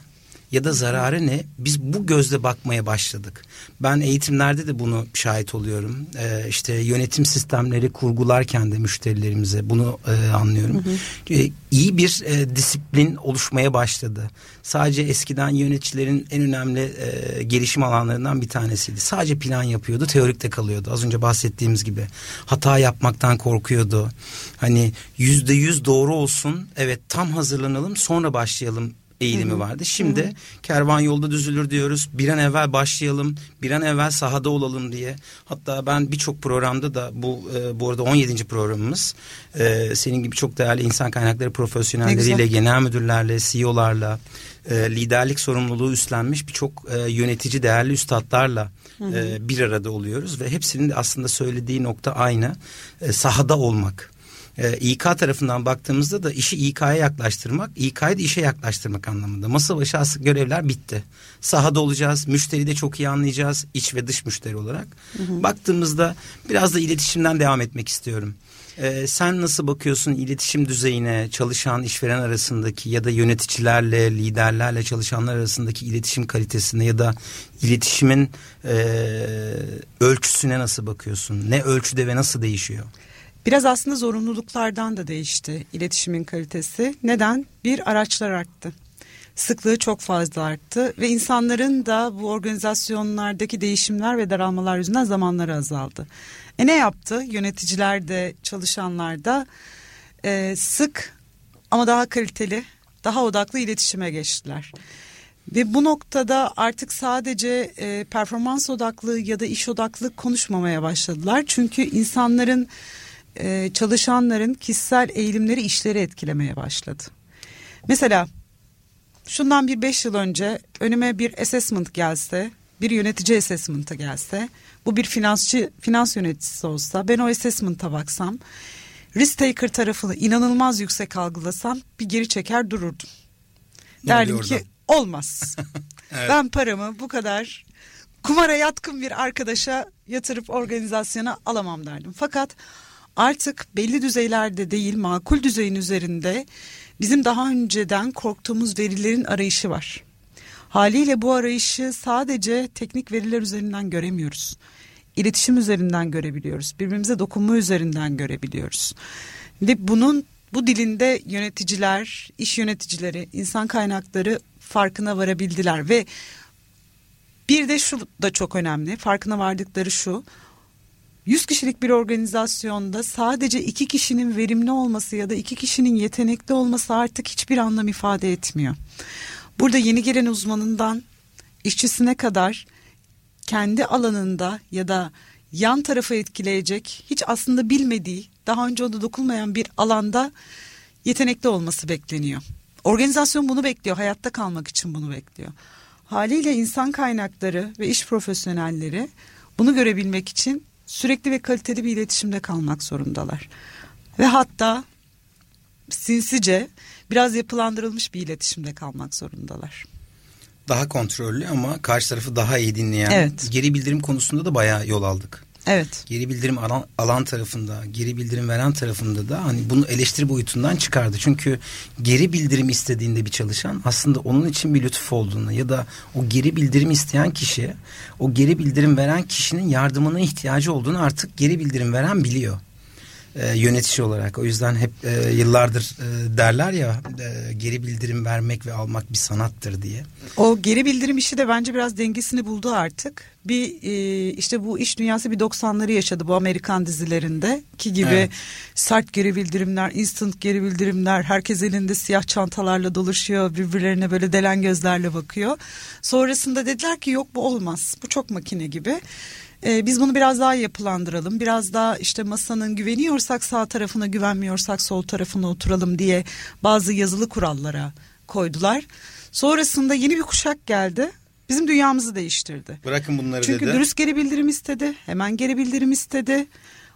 Ya da zararı ne? Biz bu gözle bakmaya başladık. Ben eğitimlerde de bunu şahit oluyorum. Ee, işte yönetim sistemleri kurgularken de müşterilerimize bunu e, anlıyorum. Hı hı. Ee, iyi bir e, disiplin oluşmaya başladı. Sadece eskiden yöneticilerin en önemli e, gelişim alanlarından bir tanesiydi. Sadece plan yapıyordu, teorikte kalıyordu. Az önce bahsettiğimiz gibi. Hata yapmaktan korkuyordu. Hani yüzde yüz doğru olsun. Evet tam hazırlanalım sonra başlayalım eğilimi Hı-hı. vardı. Şimdi Hı-hı. kervan yolda düzülür diyoruz. Bir an evvel başlayalım, bir an evvel sahada olalım diye. Hatta ben birçok programda da bu e, bu arada 17. programımız e, senin gibi çok değerli insan kaynakları profesyonelleriyle, genel müdürlerle, CEO'larla e, liderlik sorumluluğu üstlenmiş birçok e, yönetici değerli üstadlarla e, bir arada oluyoruz ve hepsinin de aslında söylediği nokta aynı. E, sahada olmak e, İK tarafından baktığımızda da işi İK'ya yaklaştırmak, İK'yı da işe yaklaştırmak anlamında. Masa başı asıl görevler bitti. Sahada olacağız, müşteri de çok iyi anlayacağız, iç ve dış müşteri olarak. Hı hı. Baktığımızda biraz da iletişimden devam etmek istiyorum. Ee, sen nasıl bakıyorsun iletişim düzeyine, çalışan işveren arasındaki ya da yöneticilerle, liderlerle çalışanlar arasındaki iletişim kalitesine ya da iletişimin e, ölçüsüne nasıl bakıyorsun? Ne ölçüde ve nasıl değişiyor? Biraz aslında zorunluluklardan da değişti iletişimin kalitesi. Neden? Bir araçlar arttı. Sıklığı çok fazla arttı ve insanların da bu organizasyonlardaki değişimler ve daralmalar yüzünden zamanları azaldı. E ne yaptı? Yöneticiler de çalışanlar da e, sık ama daha kaliteli, daha odaklı iletişime geçtiler. Ve bu noktada artık sadece e, performans odaklı ya da iş odaklı konuşmamaya başladılar. Çünkü insanların e, çalışanların kişisel eğilimleri işleri etkilemeye başladı. Mesela şundan bir beş yıl önce önüme bir assessment gelse, bir yönetici assessment'a gelse, bu bir finansçı, finans yöneticisi olsa, ben o assessment'a baksam, risk taker tarafını inanılmaz yüksek algılasam bir geri çeker dururdum. Ne Derdim ki olmaz. evet. Ben paramı bu kadar kumara yatkın bir arkadaşa yatırıp organizasyona alamam derdim. Fakat artık belli düzeylerde değil makul düzeyin üzerinde bizim daha önceden korktuğumuz verilerin arayışı var. Haliyle bu arayışı sadece teknik veriler üzerinden göremiyoruz. İletişim üzerinden görebiliyoruz. Birbirimize dokunma üzerinden görebiliyoruz. Ve bunun bu dilinde yöneticiler, iş yöneticileri, insan kaynakları farkına varabildiler ve bir de şu da çok önemli. Farkına vardıkları şu. 100 kişilik bir organizasyonda sadece iki kişinin verimli olması ya da iki kişinin yetenekli olması artık hiçbir anlam ifade etmiyor. Burada yeni gelen uzmanından işçisine kadar kendi alanında ya da yan tarafı etkileyecek hiç aslında bilmediği daha önce onda dokunmayan bir alanda yetenekli olması bekleniyor. Organizasyon bunu bekliyor hayatta kalmak için bunu bekliyor. Haliyle insan kaynakları ve iş profesyonelleri bunu görebilmek için sürekli ve kaliteli bir iletişimde kalmak zorundalar. Ve hatta sinsice biraz yapılandırılmış bir iletişimde kalmak zorundalar. Daha kontrollü ama karşı tarafı daha iyi dinleyen. Evet. Geri bildirim konusunda da bayağı yol aldık. Evet. Geri bildirim alan, alan tarafında, geri bildirim veren tarafında da hani bunu eleştiri boyutundan çıkardı. Çünkü geri bildirim istediğinde bir çalışan aslında onun için bir lütuf olduğunu ya da o geri bildirim isteyen kişi o geri bildirim veren kişinin yardımına ihtiyacı olduğunu artık geri bildirim veren biliyor. e, yönetici olarak. O yüzden hep e, yıllardır e, derler ya e, geri bildirim vermek ve almak bir sanattır diye. O geri bildirim işi de bence biraz dengesini buldu artık. Bir e, işte bu iş dünyası bir 90'ları yaşadı bu Amerikan dizilerinde ki gibi evet. sert geri bildirimler, instant geri bildirimler, herkes elinde siyah çantalarla dolaşıyor, birbirlerine böyle delen gözlerle bakıyor. Sonrasında dediler ki yok bu olmaz. Bu çok makine gibi. Ee, biz bunu biraz daha yapılandıralım. Biraz daha işte masanın güveniyorsak sağ tarafına güvenmiyorsak sol tarafına oturalım diye bazı yazılı kurallara koydular. Sonrasında yeni bir kuşak geldi. Bizim dünyamızı değiştirdi. Bırakın bunları Çünkü dedi. Çünkü dürüst geri bildirim istedi. Hemen geri bildirim istedi.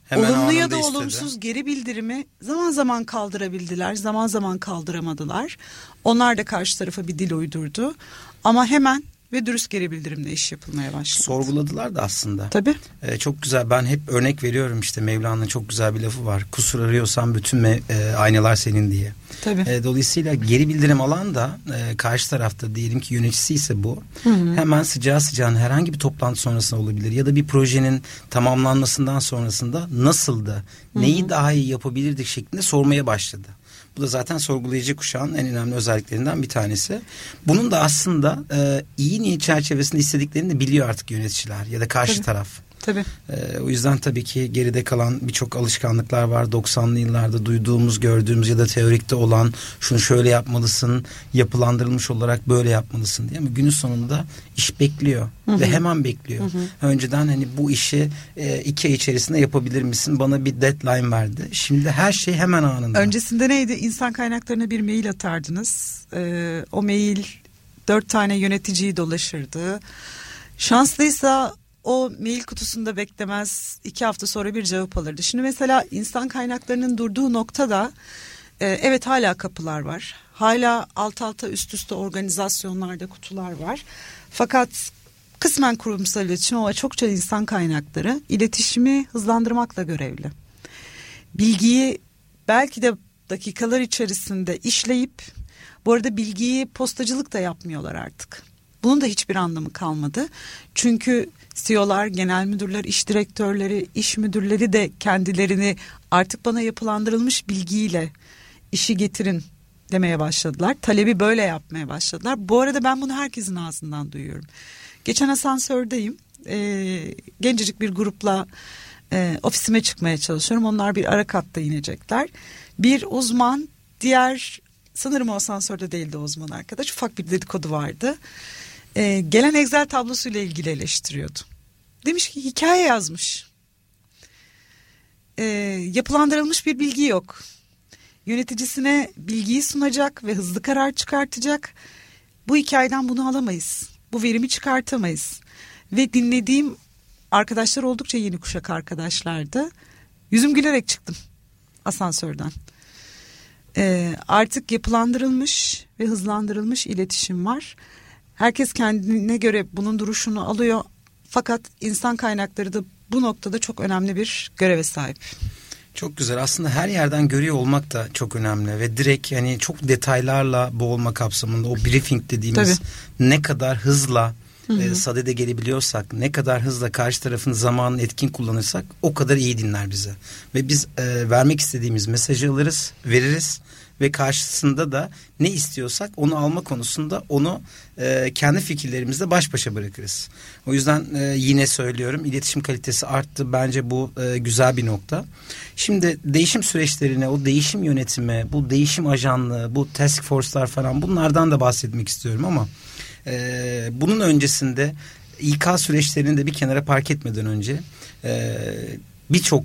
Hemen Olumlu ya da olumsuz istedi. geri bildirimi zaman zaman kaldırabildiler, zaman zaman kaldıramadılar. Onlar da karşı tarafa bir dil uydurdu. Ama hemen ve dürüst geri bildirimle iş yapılmaya başladı. Sorguladılar da aslında. Tabii. Ee, çok güzel ben hep örnek veriyorum işte Mevlana'nın çok güzel bir lafı var. Kusur arıyorsan bütün me- e, aynalar senin diye. Tabii. E, dolayısıyla geri bildirim alan da e, karşı tarafta diyelim ki yöneticisi ise bu. Hı hı. Hemen sıcağı sıcağına herhangi bir toplantı sonrasında olabilir. Ya da bir projenin tamamlanmasından sonrasında nasıldı? Neyi hı hı. daha iyi yapabilirdik şeklinde sormaya başladı. Bu da zaten sorgulayıcı kuşağın en önemli özelliklerinden bir tanesi. Bunun da aslında e, iyi niyet çerçevesinde istediklerini de biliyor artık yöneticiler ya da karşı Tabii. taraf. Tabii. Ee, o yüzden tabii ki geride kalan birçok alışkanlıklar var. 90'lı yıllarda duyduğumuz, gördüğümüz ya da teorikte olan şunu şöyle yapmalısın, yapılandırılmış olarak böyle yapmalısın diye. Ama günün sonunda iş bekliyor hı hı. ve hemen bekliyor. Hı hı. Önceden hani bu işi e, iki ay içerisinde yapabilir misin? Bana bir deadline verdi. Şimdi her şey hemen anında. Öncesinde neydi? İnsan kaynaklarına bir mail atardınız. Ee, o mail dört tane yöneticiyi dolaşırdı. Şanslıysa o mail kutusunda beklemez iki hafta sonra bir cevap alırdı. Şimdi mesela insan kaynaklarının durduğu noktada e, evet hala kapılar var. Hala alt alta üst üste organizasyonlarda kutular var. Fakat kısmen kurumsal iletişim ama çokça insan kaynakları iletişimi hızlandırmakla görevli. Bilgiyi belki de dakikalar içerisinde işleyip bu arada bilgiyi postacılık da yapmıyorlar artık. Bunun da hiçbir anlamı kalmadı. Çünkü CEO'lar, genel müdürler, iş direktörleri, iş müdürleri de kendilerini artık bana yapılandırılmış bilgiyle işi getirin demeye başladılar. Talebi böyle yapmaya başladılar. Bu arada ben bunu herkesin ağzından duyuyorum. Geçen asansördeyim. E, gencecik bir grupla e, ofisime çıkmaya çalışıyorum. Onlar bir ara katta inecekler. Bir uzman, diğer sanırım o asansörde değildi o uzman arkadaş. Ufak bir dedikodu vardı e, gelen Excel tablosuyla ilgili eleştiriyordu. Demiş ki hikaye yazmış. E, yapılandırılmış bir bilgi yok. Yöneticisine bilgiyi sunacak ve hızlı karar çıkartacak. Bu hikayeden bunu alamayız. Bu verimi çıkartamayız. Ve dinlediğim arkadaşlar oldukça yeni kuşak arkadaşlardı. Yüzüm gülerek çıktım asansörden. Ee, artık yapılandırılmış ve hızlandırılmış iletişim var. Herkes kendine göre bunun duruşunu alıyor. Fakat insan kaynakları da bu noktada çok önemli bir göreve sahip. Çok güzel. Aslında her yerden görüyor olmak da çok önemli ve direkt yani çok detaylarla boğulma kapsamında o briefing dediğimiz Tabii. ne kadar hızla Hı e, sadede gelebiliyorsak, ne kadar hızla karşı tarafın zamanını etkin kullanırsak o kadar iyi dinler bize. Ve biz e, vermek istediğimiz mesajı alırız, veririz ve karşısında da ne istiyorsak onu alma konusunda onu e, kendi fikirlerimizle baş başa bırakırız. O yüzden e, yine söylüyorum iletişim kalitesi arttı. Bence bu e, güzel bir nokta. Şimdi değişim süreçlerine, o değişim yönetimi, bu değişim ajanlığı, bu task force'lar falan bunlardan da bahsetmek istiyorum ama e, bunun öncesinde İK süreçlerini de bir kenara park etmeden önce e, birçok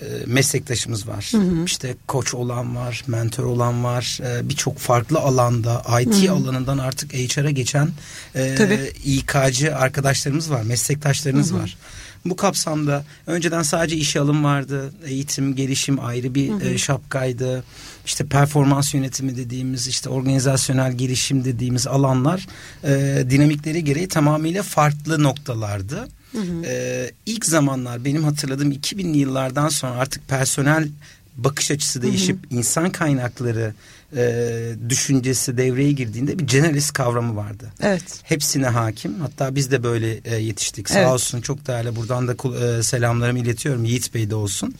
e, meslektaşımız var. Hı hı. İşte koç olan var, mentor olan var. E, Birçok farklı alanda, IT hı hı. alanından artık HR'a geçen e, İK'cı arkadaşlarımız var, meslektaşlarımız hı hı. var. Bu kapsamda önceden sadece işe alım vardı. Eğitim, gelişim ayrı bir hı hı. Şapkaydı. İşte performans yönetimi dediğimiz, işte organizasyonel gelişim dediğimiz alanlar e, dinamikleri gereği tamamıyla farklı noktalardı. Hı hı. Ee, ilk zamanlar benim hatırladığım 2000'li yıllardan sonra artık personel bakış açısı değişip hı hı. insan kaynakları e, düşüncesi devreye girdiğinde bir generalist kavramı vardı. Evet. Hepsine hakim. Hatta biz de böyle e, yetiştik. Sağ evet. olsun çok değerli buradan da e, selamlarımı iletiyorum. Yiğit Bey de olsun.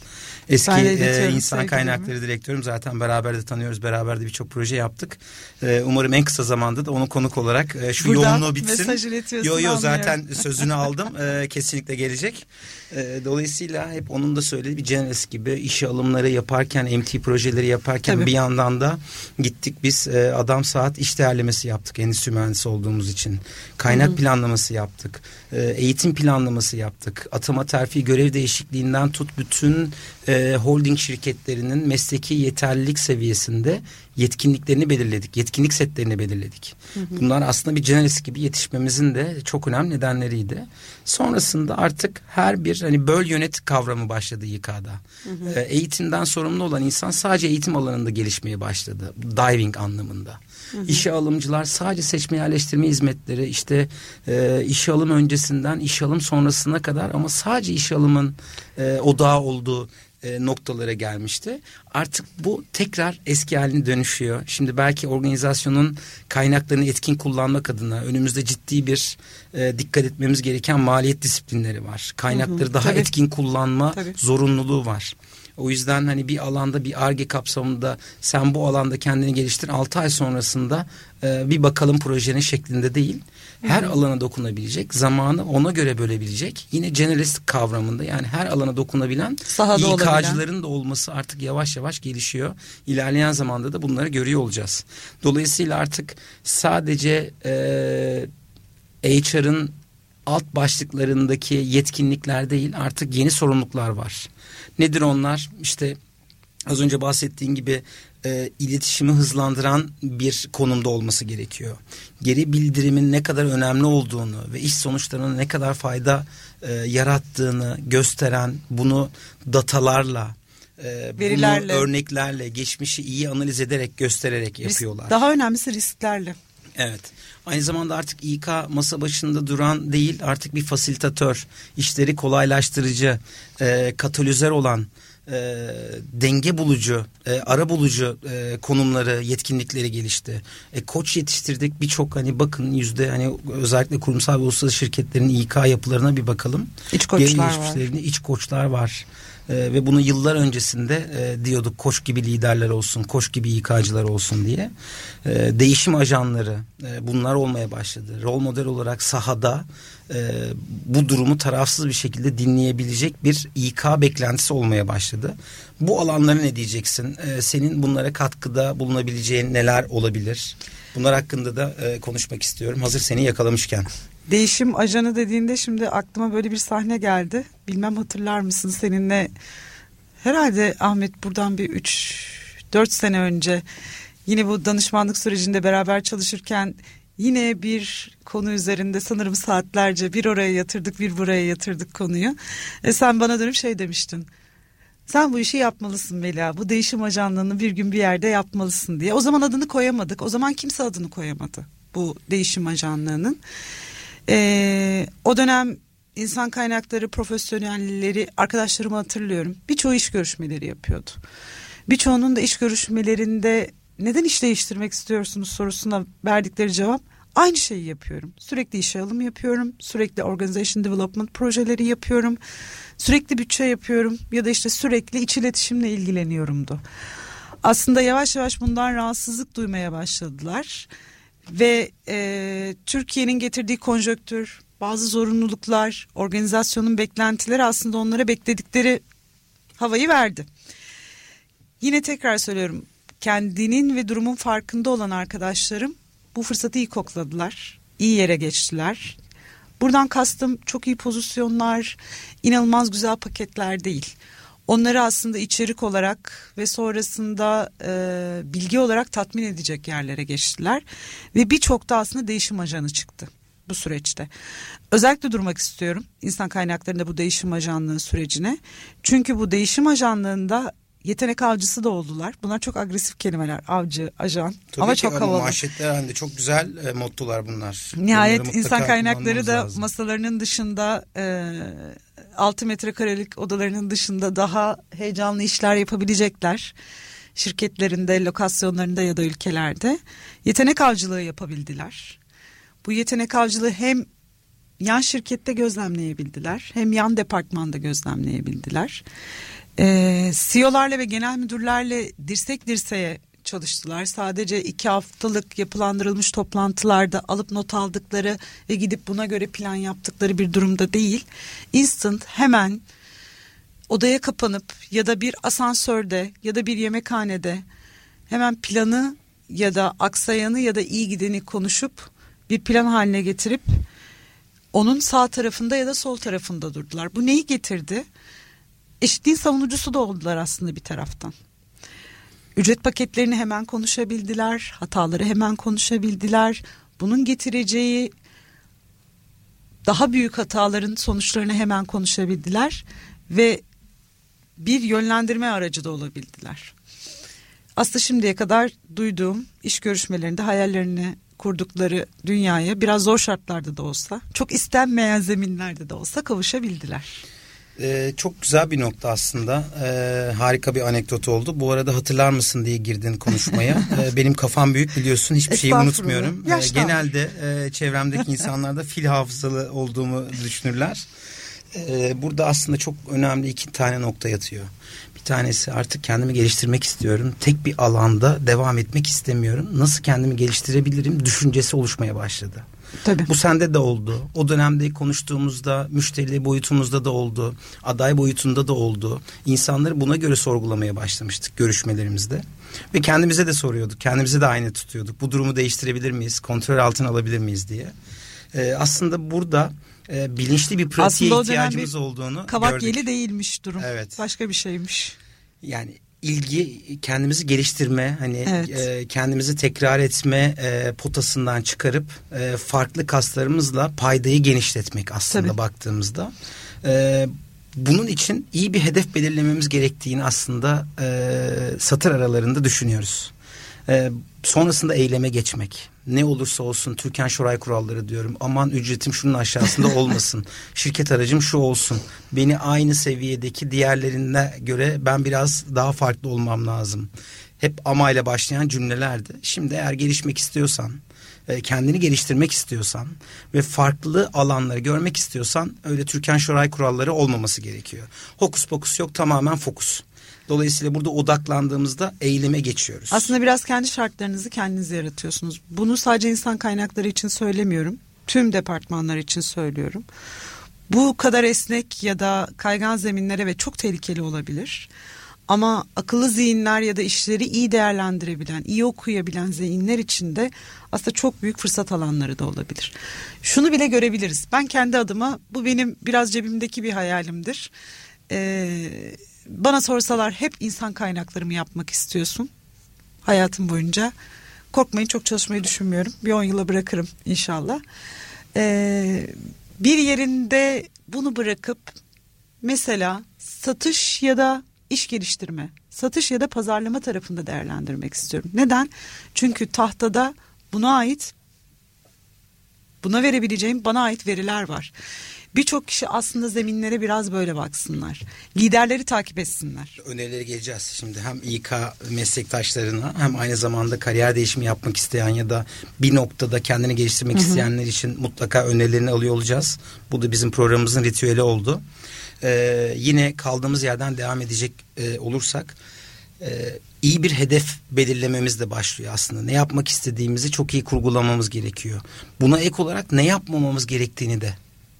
Eski e, insan kaynakları direktörüm zaten beraber de tanıyoruz. Beraber de birçok proje yaptık. E, umarım en kısa zamanda da onu konuk olarak e, şu Buradan yoğunluğu bitsin. mesaj iletiyorsun Yo yo zaten sözünü aldım. E, kesinlikle gelecek. E, dolayısıyla hep onun da söylediği bir Genesis gibi işe alımları yaparken MT projeleri yaparken Tabii. bir yandan da gittik biz e, adam saat iş değerlemesi yaptık endüstri mühendisi olduğumuz için. Kaynak Hı-hı. planlaması yaptık. E, eğitim planlaması yaptık. Atama terfi görev değişikliğinden tut bütün e, holding şirketlerinin mesleki yeterlilik seviyesinde yetkinliklerini belirledik. Yetkinlik setlerini belirledik. Hı hı. Bunlar aslında bir generalist gibi yetişmemizin de çok önemli nedenleriydi. Sonrasında artık her bir hani böl yönet kavramı başladı YK'da. Hı hı. E, eğitimden sorumlu olan insan sadece eğitim alanında gelişmeye başladı. Diving anlamında. Hı hı. İşe alımcılar sadece seçme yerleştirme hizmetleri işte e, işe alım öncesinden işe alım sonrasına kadar ama sadece işe alımın e, odağı olduğu e, noktalara gelmişti. Artık bu tekrar eski haline dönüşüyor. Şimdi belki organizasyonun kaynaklarını etkin kullanmak adına önümüzde ciddi bir e, dikkat etmemiz gereken maliyet disiplinleri var. Kaynakları hı hı, daha tabii. etkin kullanma tabii. zorunluluğu var. O yüzden hani bir alanda bir ARGE kapsamında sen bu alanda kendini geliştir 6 ay sonrasında e, bir bakalım projenin şeklinde değil. Her Hı-hı. alana dokunabilecek, zamanı ona göre bölebilecek. Yine generalist kavramında yani her alana dokunabilen Sahada İK'cıların da olması artık yavaş yavaş gelişiyor. İlerleyen zamanda da bunları görüyor olacağız. Dolayısıyla artık sadece e, HR'ın alt başlıklarındaki yetkinlikler değil artık yeni sorumluluklar var. Nedir onlar? İşte az önce bahsettiğin gibi e, iletişimi hızlandıran bir konumda olması gerekiyor. Geri bildirimin ne kadar önemli olduğunu ve iş sonuçlarına ne kadar fayda e, yarattığını gösteren bunu datalarla e, verilerle, bunu örneklerle, geçmişi iyi analiz ederek, göstererek yapıyorlar. Daha önemlisi risklerle. Evet. Aynı zamanda artık İK masa başında duran değil artık bir fasilitatör, işleri kolaylaştırıcı, e, katalizör olan e, denge bulucu, e, ara bulucu e, konumları, yetkinlikleri gelişti. E, koç yetiştirdik birçok hani bakın yüzde hani özellikle kurumsal ve uluslararası şirketlerin İK yapılarına bir bakalım. İç koçlar var. İç koçlar var. E, ve bunu yıllar öncesinde e, diyorduk koç gibi liderler olsun, koç gibi İK'cılar olsun diye. E, değişim ajanları e, bunlar olmaya başladı. Rol model olarak sahada e, bu durumu tarafsız bir şekilde dinleyebilecek bir İK beklentisi olmaya başladı. Bu alanlara ne diyeceksin? E, senin bunlara katkıda bulunabileceğin neler olabilir? Bunlar hakkında da e, konuşmak istiyorum. Hazır seni yakalamışken. Değişim ajanı dediğinde şimdi aklıma böyle bir sahne geldi. Bilmem hatırlar mısın seninle herhalde Ahmet buradan bir üç dört sene önce yine bu danışmanlık sürecinde beraber çalışırken yine bir konu üzerinde sanırım saatlerce bir oraya yatırdık bir buraya yatırdık konuyu. E sen bana dönüp şey demiştin. Sen bu işi yapmalısın Melia. Bu değişim ajanlığını bir gün bir yerde yapmalısın diye. O zaman adını koyamadık. O zaman kimse adını koyamadı. Bu değişim ajanlığının. Ee, o dönem insan kaynakları profesyonelleri arkadaşlarımı hatırlıyorum. Birçoğu iş görüşmeleri yapıyordu. Birçoğunun da iş görüşmelerinde neden iş değiştirmek istiyorsunuz sorusuna verdikleri cevap aynı şeyi yapıyorum. Sürekli işe alım yapıyorum. Sürekli organization development projeleri yapıyorum. Sürekli bütçe yapıyorum ya da işte sürekli iç iletişimle ilgileniyorumdu. Aslında yavaş yavaş bundan rahatsızlık duymaya başladılar. Ve e, Türkiye'nin getirdiği konjöktür, bazı zorunluluklar, organizasyonun beklentileri aslında onlara bekledikleri havayı verdi. Yine tekrar söylüyorum kendinin ve durumun farkında olan arkadaşlarım bu fırsatı iyi kokladılar. iyi yere geçtiler. Buradan kastım çok iyi pozisyonlar, inanılmaz güzel paketler değil. Onları aslında içerik olarak ve sonrasında e, bilgi olarak tatmin edecek yerlere geçtiler. Ve birçok da aslında değişim ajanı çıktı bu süreçte. Özellikle durmak istiyorum insan kaynaklarında bu değişim ajanlığı sürecine. Çünkü bu değişim ajanlığında yetenek avcısı da oldular. Bunlar çok agresif kelimeler. Avcı, ajan. Tabii ama ki çok havalı. Manşetler halinde çok güzel e, mottolar bunlar. Nihayet insan kaynakları da lazım. masalarının dışında e, 6 metrekarelik odalarının dışında daha heyecanlı işler yapabilecekler. Şirketlerinde, lokasyonlarında ya da ülkelerde yetenek avcılığı yapabildiler. Bu yetenek avcılığı hem yan şirkette gözlemleyebildiler hem yan departmanda gözlemleyebildiler. E, CEO'larla ve genel müdürlerle dirsek dirseğe çalıştılar. Sadece iki haftalık yapılandırılmış toplantılarda alıp not aldıkları ve gidip buna göre plan yaptıkları bir durumda değil. Instant hemen odaya kapanıp ya da bir asansörde ya da bir yemekhanede hemen planı ya da aksayanı ya da iyi gideni konuşup bir plan haline getirip onun sağ tarafında ya da sol tarafında durdular. Bu neyi getirdi? Eşitliğin savunucusu da oldular aslında bir taraftan. Ücret paketlerini hemen konuşabildiler, hataları hemen konuşabildiler. Bunun getireceği daha büyük hataların sonuçlarını hemen konuşabildiler ve bir yönlendirme aracı da olabildiler. Aslında şimdiye kadar duyduğum iş görüşmelerinde hayallerini kurdukları dünyaya biraz zor şartlarda da olsa, çok istenmeyen zeminlerde de olsa kavuşabildiler. Ee, çok güzel bir nokta aslında. Ee, harika bir anekdot oldu. Bu arada hatırlar mısın diye girdin konuşmaya. ee, benim kafam büyük biliyorsun. Hiçbir şeyi unutmuyorum. Ee, genelde e, çevremdeki insanlar da fil hafızalı olduğumu düşünürler. Ee, burada aslında çok önemli iki tane nokta yatıyor. Bir tanesi artık kendimi geliştirmek istiyorum. Tek bir alanda devam etmek istemiyorum. Nasıl kendimi geliştirebilirim düşüncesi oluşmaya başladı. Tabii. Bu sende de oldu. O dönemde konuştuğumuzda müşteri boyutumuzda da oldu. Aday boyutunda da oldu. İnsanları buna göre sorgulamaya başlamıştık görüşmelerimizde. Ve kendimize de soruyorduk. Kendimize de aynı tutuyorduk. Bu durumu değiştirebilir miyiz? Kontrol altına alabilir miyiz diye. Ee, aslında burada e, bilinçli bir pratiğe Aslında ihtiyacımız olduğunu kavak gördük. yeli değilmiş durum. Evet. Başka bir şeymiş. Yani ilgi kendimizi geliştirme hani evet. e, kendimizi tekrar etme e, potasından çıkarıp e, farklı kaslarımızla paydayı genişletmek aslında Tabii. baktığımızda. E, bunun için iyi bir hedef belirlememiz gerektiğini aslında e, satır aralarında düşünüyoruz. E, sonrasında eyleme geçmek ne olursa olsun Türkan Şoray kuralları diyorum. Aman ücretim şunun aşağısında olmasın. Şirket aracım şu olsun. Beni aynı seviyedeki diğerlerine göre ben biraz daha farklı olmam lazım. Hep amayla başlayan cümlelerdi. Şimdi eğer gelişmek istiyorsan, e, kendini geliştirmek istiyorsan ve farklı alanları görmek istiyorsan öyle Türkan Şoray kuralları olmaması gerekiyor. Hokus pokus yok tamamen fokus. Dolayısıyla burada odaklandığımızda eyleme geçiyoruz. Aslında biraz kendi şartlarınızı kendiniz yaratıyorsunuz. Bunu sadece insan kaynakları için söylemiyorum. Tüm departmanlar için söylüyorum. Bu kadar esnek ya da kaygan zeminlere ve çok tehlikeli olabilir. Ama akıllı zihinler ya da işleri iyi değerlendirebilen, iyi okuyabilen zihinler için de aslında çok büyük fırsat alanları da olabilir. Şunu bile görebiliriz. Ben kendi adıma bu benim biraz cebimdeki bir hayalimdir. Ee, bana sorsalar hep insan kaynaklarımı yapmak istiyorsun hayatım boyunca. Korkmayın çok çalışmayı düşünmüyorum. Bir on yıla bırakırım inşallah. Ee, bir yerinde bunu bırakıp mesela satış ya da iş geliştirme, satış ya da pazarlama tarafında değerlendirmek istiyorum. Neden? Çünkü tahtada buna ait buna verebileceğim bana ait veriler var. Birçok kişi aslında zeminlere biraz böyle baksınlar. Liderleri takip etsinler. Önerileri geleceğiz. Şimdi hem İK meslektaşlarına hem aynı zamanda kariyer değişimi yapmak isteyen ya da bir noktada kendini geliştirmek Hı-hı. isteyenler için mutlaka önerilerini alıyor olacağız. Bu da bizim programımızın ritüeli oldu. Ee, yine kaldığımız yerden devam edecek e, olursak e, iyi bir hedef belirlememiz de başlıyor aslında. Ne yapmak istediğimizi çok iyi kurgulamamız gerekiyor. Buna ek olarak ne yapmamamız gerektiğini de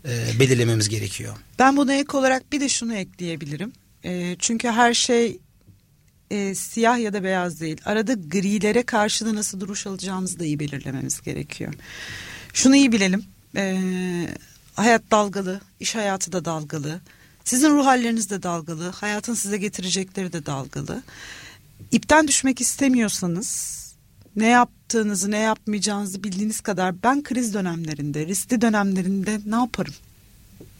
e, belirlememiz gerekiyor. Ben buna ek olarak bir de şunu ekleyebilirim. E, çünkü her şey e, siyah ya da beyaz değil. Arada grilere karşı da nasıl duruş alacağımızı da iyi belirlememiz gerekiyor. Şunu iyi bilelim. E, hayat dalgalı, iş hayatı da dalgalı. Sizin ruh halleriniz de dalgalı. Hayatın size getirecekleri de dalgalı. İpten düşmek istemiyorsanız ne yaptığınızı ne yapmayacağınızı bildiğiniz kadar ben kriz dönemlerinde riskli dönemlerinde ne yaparım?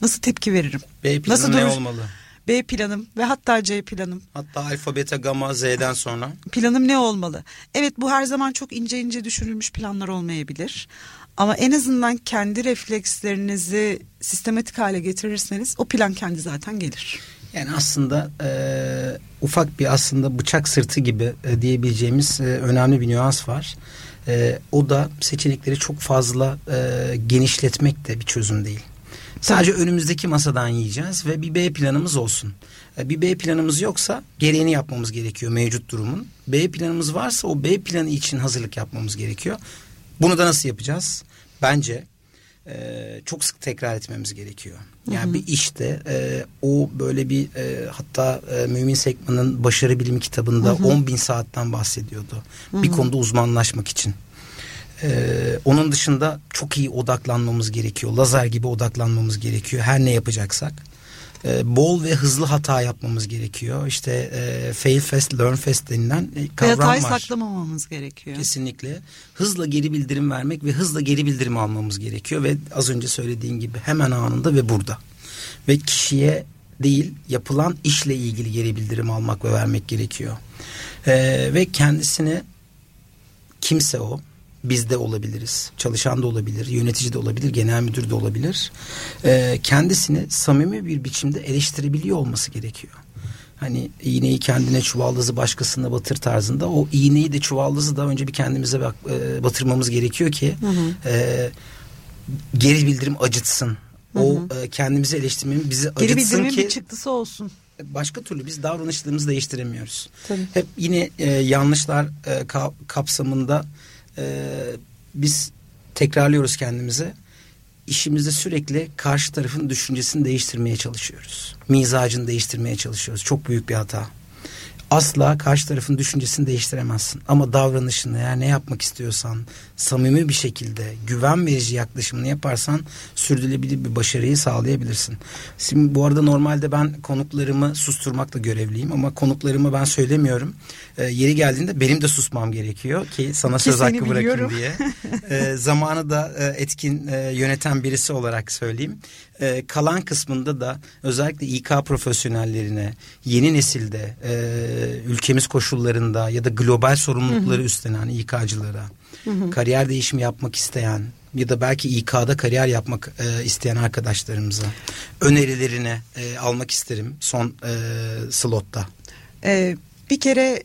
Nasıl tepki veririm? B planım Nasıl ne duruş? olmalı? B planım ve hatta C planım. Hatta alfa, beta, gamma, Z'den sonra. Planım ne olmalı? Evet bu her zaman çok ince ince düşünülmüş planlar olmayabilir. Ama en azından kendi reflekslerinizi sistematik hale getirirseniz o plan kendi zaten gelir. Yani aslında e, ufak bir aslında bıçak sırtı gibi e, diyebileceğimiz e, önemli bir nüans var. E, o da seçenekleri çok fazla e, genişletmek de bir çözüm değil. Sadece önümüzdeki masadan yiyeceğiz ve bir B planımız olsun. E, bir B planımız yoksa gereğini yapmamız gerekiyor mevcut durumun. B planımız varsa o B planı için hazırlık yapmamız gerekiyor. Bunu da nasıl yapacağız? Bence e, çok sık tekrar etmemiz gerekiyor. Yani bir işte e, o böyle bir e, hatta e, Mümin Sekman'ın Başarı Bilimi kitabında hı hı. 10 bin saatten bahsediyordu. Hı hı. Bir konuda uzmanlaşmak için. Ee, onun dışında çok iyi odaklanmamız gerekiyor. Lazer gibi odaklanmamız gerekiyor. Her ne yapacaksak. Ee, bol ve hızlı hata yapmamız gerekiyor. İşte e, fail fast, learn fast denilen e, kavram hatayı var. saklamamamız gerekiyor. Kesinlikle. Hızla geri bildirim vermek ve hızla geri bildirim almamız gerekiyor. Ve az önce söylediğin gibi hemen anında ve burada. Ve kişiye değil yapılan işle ilgili geri bildirim almak ve vermek gerekiyor. Ee, ve kendisini kimse o biz de olabiliriz. Çalışan da olabilir, yönetici de olabilir, genel müdür de olabilir. Ee, kendisini samimi bir biçimde eleştirebiliyor olması gerekiyor. Hani iğneyi kendine çuvaldızı başkasına batır tarzında o iğneyi de çuvaldızı da önce bir kendimize bak, e, batırmamız gerekiyor ki hı hı. E, geri bildirim acıtsın. Hı hı. O e, kendimizi eleştirmenin bizi geri acıtsın ki. Geri bir çıktısı olsun başka türlü biz davranışlarımızı değiştiremiyoruz. Tabii. Hep yine e, yanlışlar e, ka, kapsamında e, biz tekrarlıyoruz kendimize. İşimizde sürekli karşı tarafın düşüncesini değiştirmeye çalışıyoruz. Mizacını değiştirmeye çalışıyoruz. Çok büyük bir hata asla karşı tarafın düşüncesini değiştiremezsin. Ama davranışını eğer ne yapmak istiyorsan samimi bir şekilde güven verici yaklaşımını yaparsan sürdürülebilir bir başarıyı sağlayabilirsin. Şimdi bu arada normalde ben konuklarımı susturmakla görevliyim ama konuklarımı ben söylemiyorum. E, yeri geldiğinde benim de susmam gerekiyor ki sana söz hakkı bırakayım diye. e, zamanı da e, etkin e, yöneten birisi olarak söyleyeyim. E, kalan kısmında da özellikle İK profesyonellerine yeni nesilde e, ülkemiz koşullarında ya da global sorumlulukları hı hı. üstlenen İK'cılara hı hı. kariyer değişimi yapmak isteyen ya da belki İK'da kariyer yapmak e, isteyen arkadaşlarımıza önerilerini e, almak isterim son e, slotta. Ee, bir kere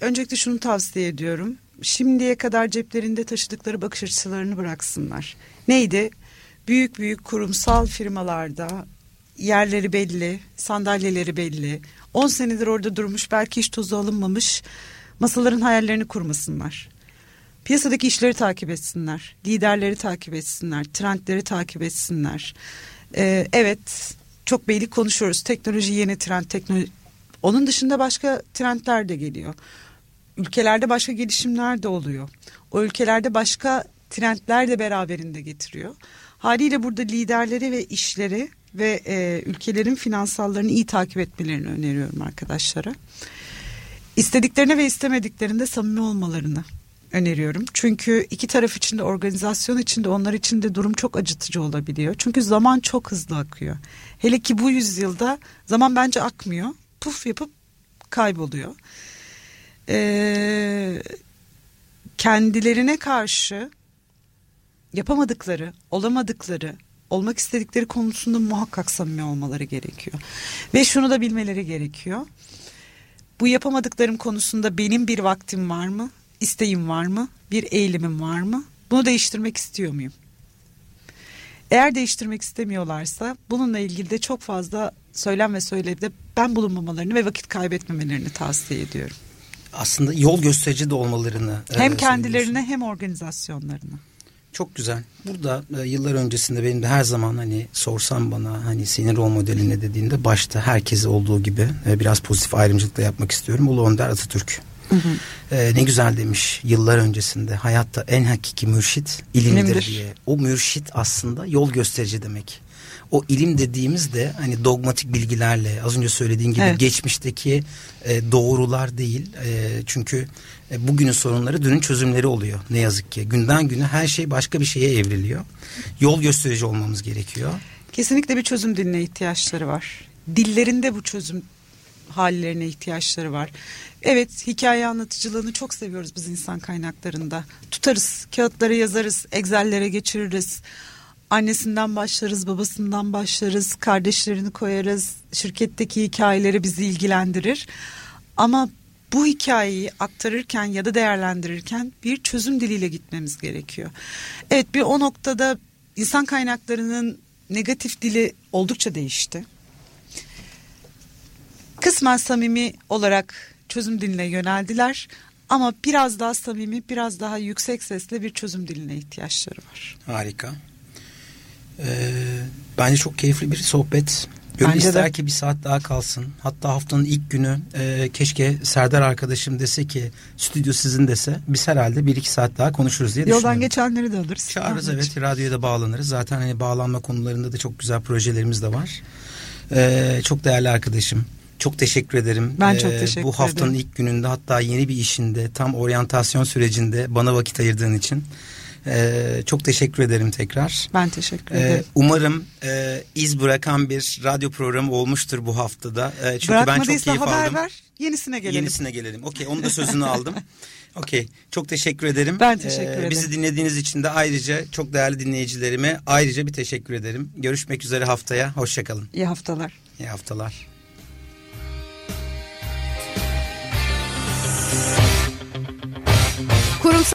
öncelikle şunu tavsiye ediyorum. Şimdiye kadar ceplerinde taşıdıkları bakış açılarını bıraksınlar. Neydi? Büyük büyük kurumsal firmalarda yerleri belli, sandalyeleri belli. 10 senedir orada durmuş belki hiç tozu alınmamış masaların hayallerini kurmasınlar. Piyasadaki işleri takip etsinler, liderleri takip etsinler, trendleri takip etsinler. Ee, evet çok beylik konuşuyoruz teknoloji yeni trend teknoloji. Onun dışında başka trendler de geliyor. Ülkelerde başka gelişimler de oluyor. O ülkelerde başka trendler de beraberinde getiriyor. Haliyle burada liderleri ve işleri ve e, ülkelerin finansallarını iyi takip etmelerini öneriyorum arkadaşlara. İstediklerine ve istemediklerinde samimi olmalarını öneriyorum. Çünkü iki taraf için de organizasyon için de onlar için de durum çok acıtıcı olabiliyor. Çünkü zaman çok hızlı akıyor. Hele ki bu yüzyılda zaman bence akmıyor. Puf yapıp kayboluyor. Ee, kendilerine karşı yapamadıkları, olamadıkları, olmak istedikleri konusunda muhakkak samimi olmaları gerekiyor. Ve şunu da bilmeleri gerekiyor. Bu yapamadıklarım konusunda benim bir vaktim var mı? İsteğim var mı? Bir eğilimim var mı? Bunu değiştirmek istiyor muyum? Eğer değiştirmek istemiyorlarsa bununla ilgili de çok fazla söylem ve söylevde ben bulunmamalarını ve vakit kaybetmemelerini tavsiye ediyorum. Aslında yol gösterici de olmalarını. Hem e, kendilerine hem organizasyonlarına. Çok güzel. Burada e, yıllar öncesinde benim de her zaman hani sorsam bana hani senin rol modelin ne dediğinde başta herkese olduğu gibi e, biraz pozitif ayrımcılık da yapmak istiyorum. Ulu Önder Atatürk. Hı hı. E, ne güzel demiş yıllar öncesinde hayatta en hakiki mürşit ilimdir, ilimdir diye. O mürşit aslında yol gösterici demek o ilim dediğimiz de hani dogmatik bilgilerle az önce söylediğin gibi evet. geçmişteki e, doğrular değil. E, çünkü e, bugünün sorunları dünün çözümleri oluyor ne yazık ki. Günden güne her şey başka bir şeye evriliyor. Yol gösterici olmamız gerekiyor. Kesinlikle bir çözüm diline ihtiyaçları var. Dillerinde bu çözüm hallerine ihtiyaçları var. Evet hikaye anlatıcılığını çok seviyoruz biz insan kaynaklarında. Tutarız, kağıtlara yazarız, Excel'lere geçiririz annesinden başlarız, babasından başlarız, kardeşlerini koyarız. Şirketteki hikayeleri bizi ilgilendirir. Ama bu hikayeyi aktarırken ya da değerlendirirken bir çözüm diliyle gitmemiz gerekiyor. Evet bir o noktada insan kaynaklarının negatif dili oldukça değişti. kısmen samimi olarak çözüm diline yöneldiler. Ama biraz daha samimi, biraz daha yüksek sesle bir çözüm diline ihtiyaçları var. Harika. Ee, bence çok keyifli bir sohbet. Gönül Bence ister de. ki bir saat daha kalsın. Hatta haftanın ilk günü e, keşke Serdar arkadaşım dese ki stüdyo sizin dese biz herhalde bir iki saat daha konuşuruz diye Yoldan düşünüyorum. geçenleri de alırız. Çağırırız evet radyoya da bağlanırız. Zaten hani bağlanma konularında da çok güzel projelerimiz de var. Ee, çok değerli arkadaşım. Çok teşekkür ederim. Ee, Ben çok teşekkür Bu haftanın ederim. ilk gününde hatta yeni bir işinde tam oryantasyon sürecinde bana vakit ayırdığın için ee, çok teşekkür ederim tekrar. Ben teşekkür Ee, ederim. umarım e, iz bırakan bir radyo programı olmuştur bu haftada. Ee, çünkü ben çok keyif haber aldım. ver. Yenisine gelelim. Yenisine gelelim. Okey onu da sözünü aldım. Okey çok teşekkür ederim. Ben teşekkür ederim. Bizi dinlediğiniz için de ayrıca çok değerli dinleyicilerime ayrıca bir teşekkür ederim. Görüşmek üzere haftaya. Hoşçakalın. İyi haftalar. İyi haftalar.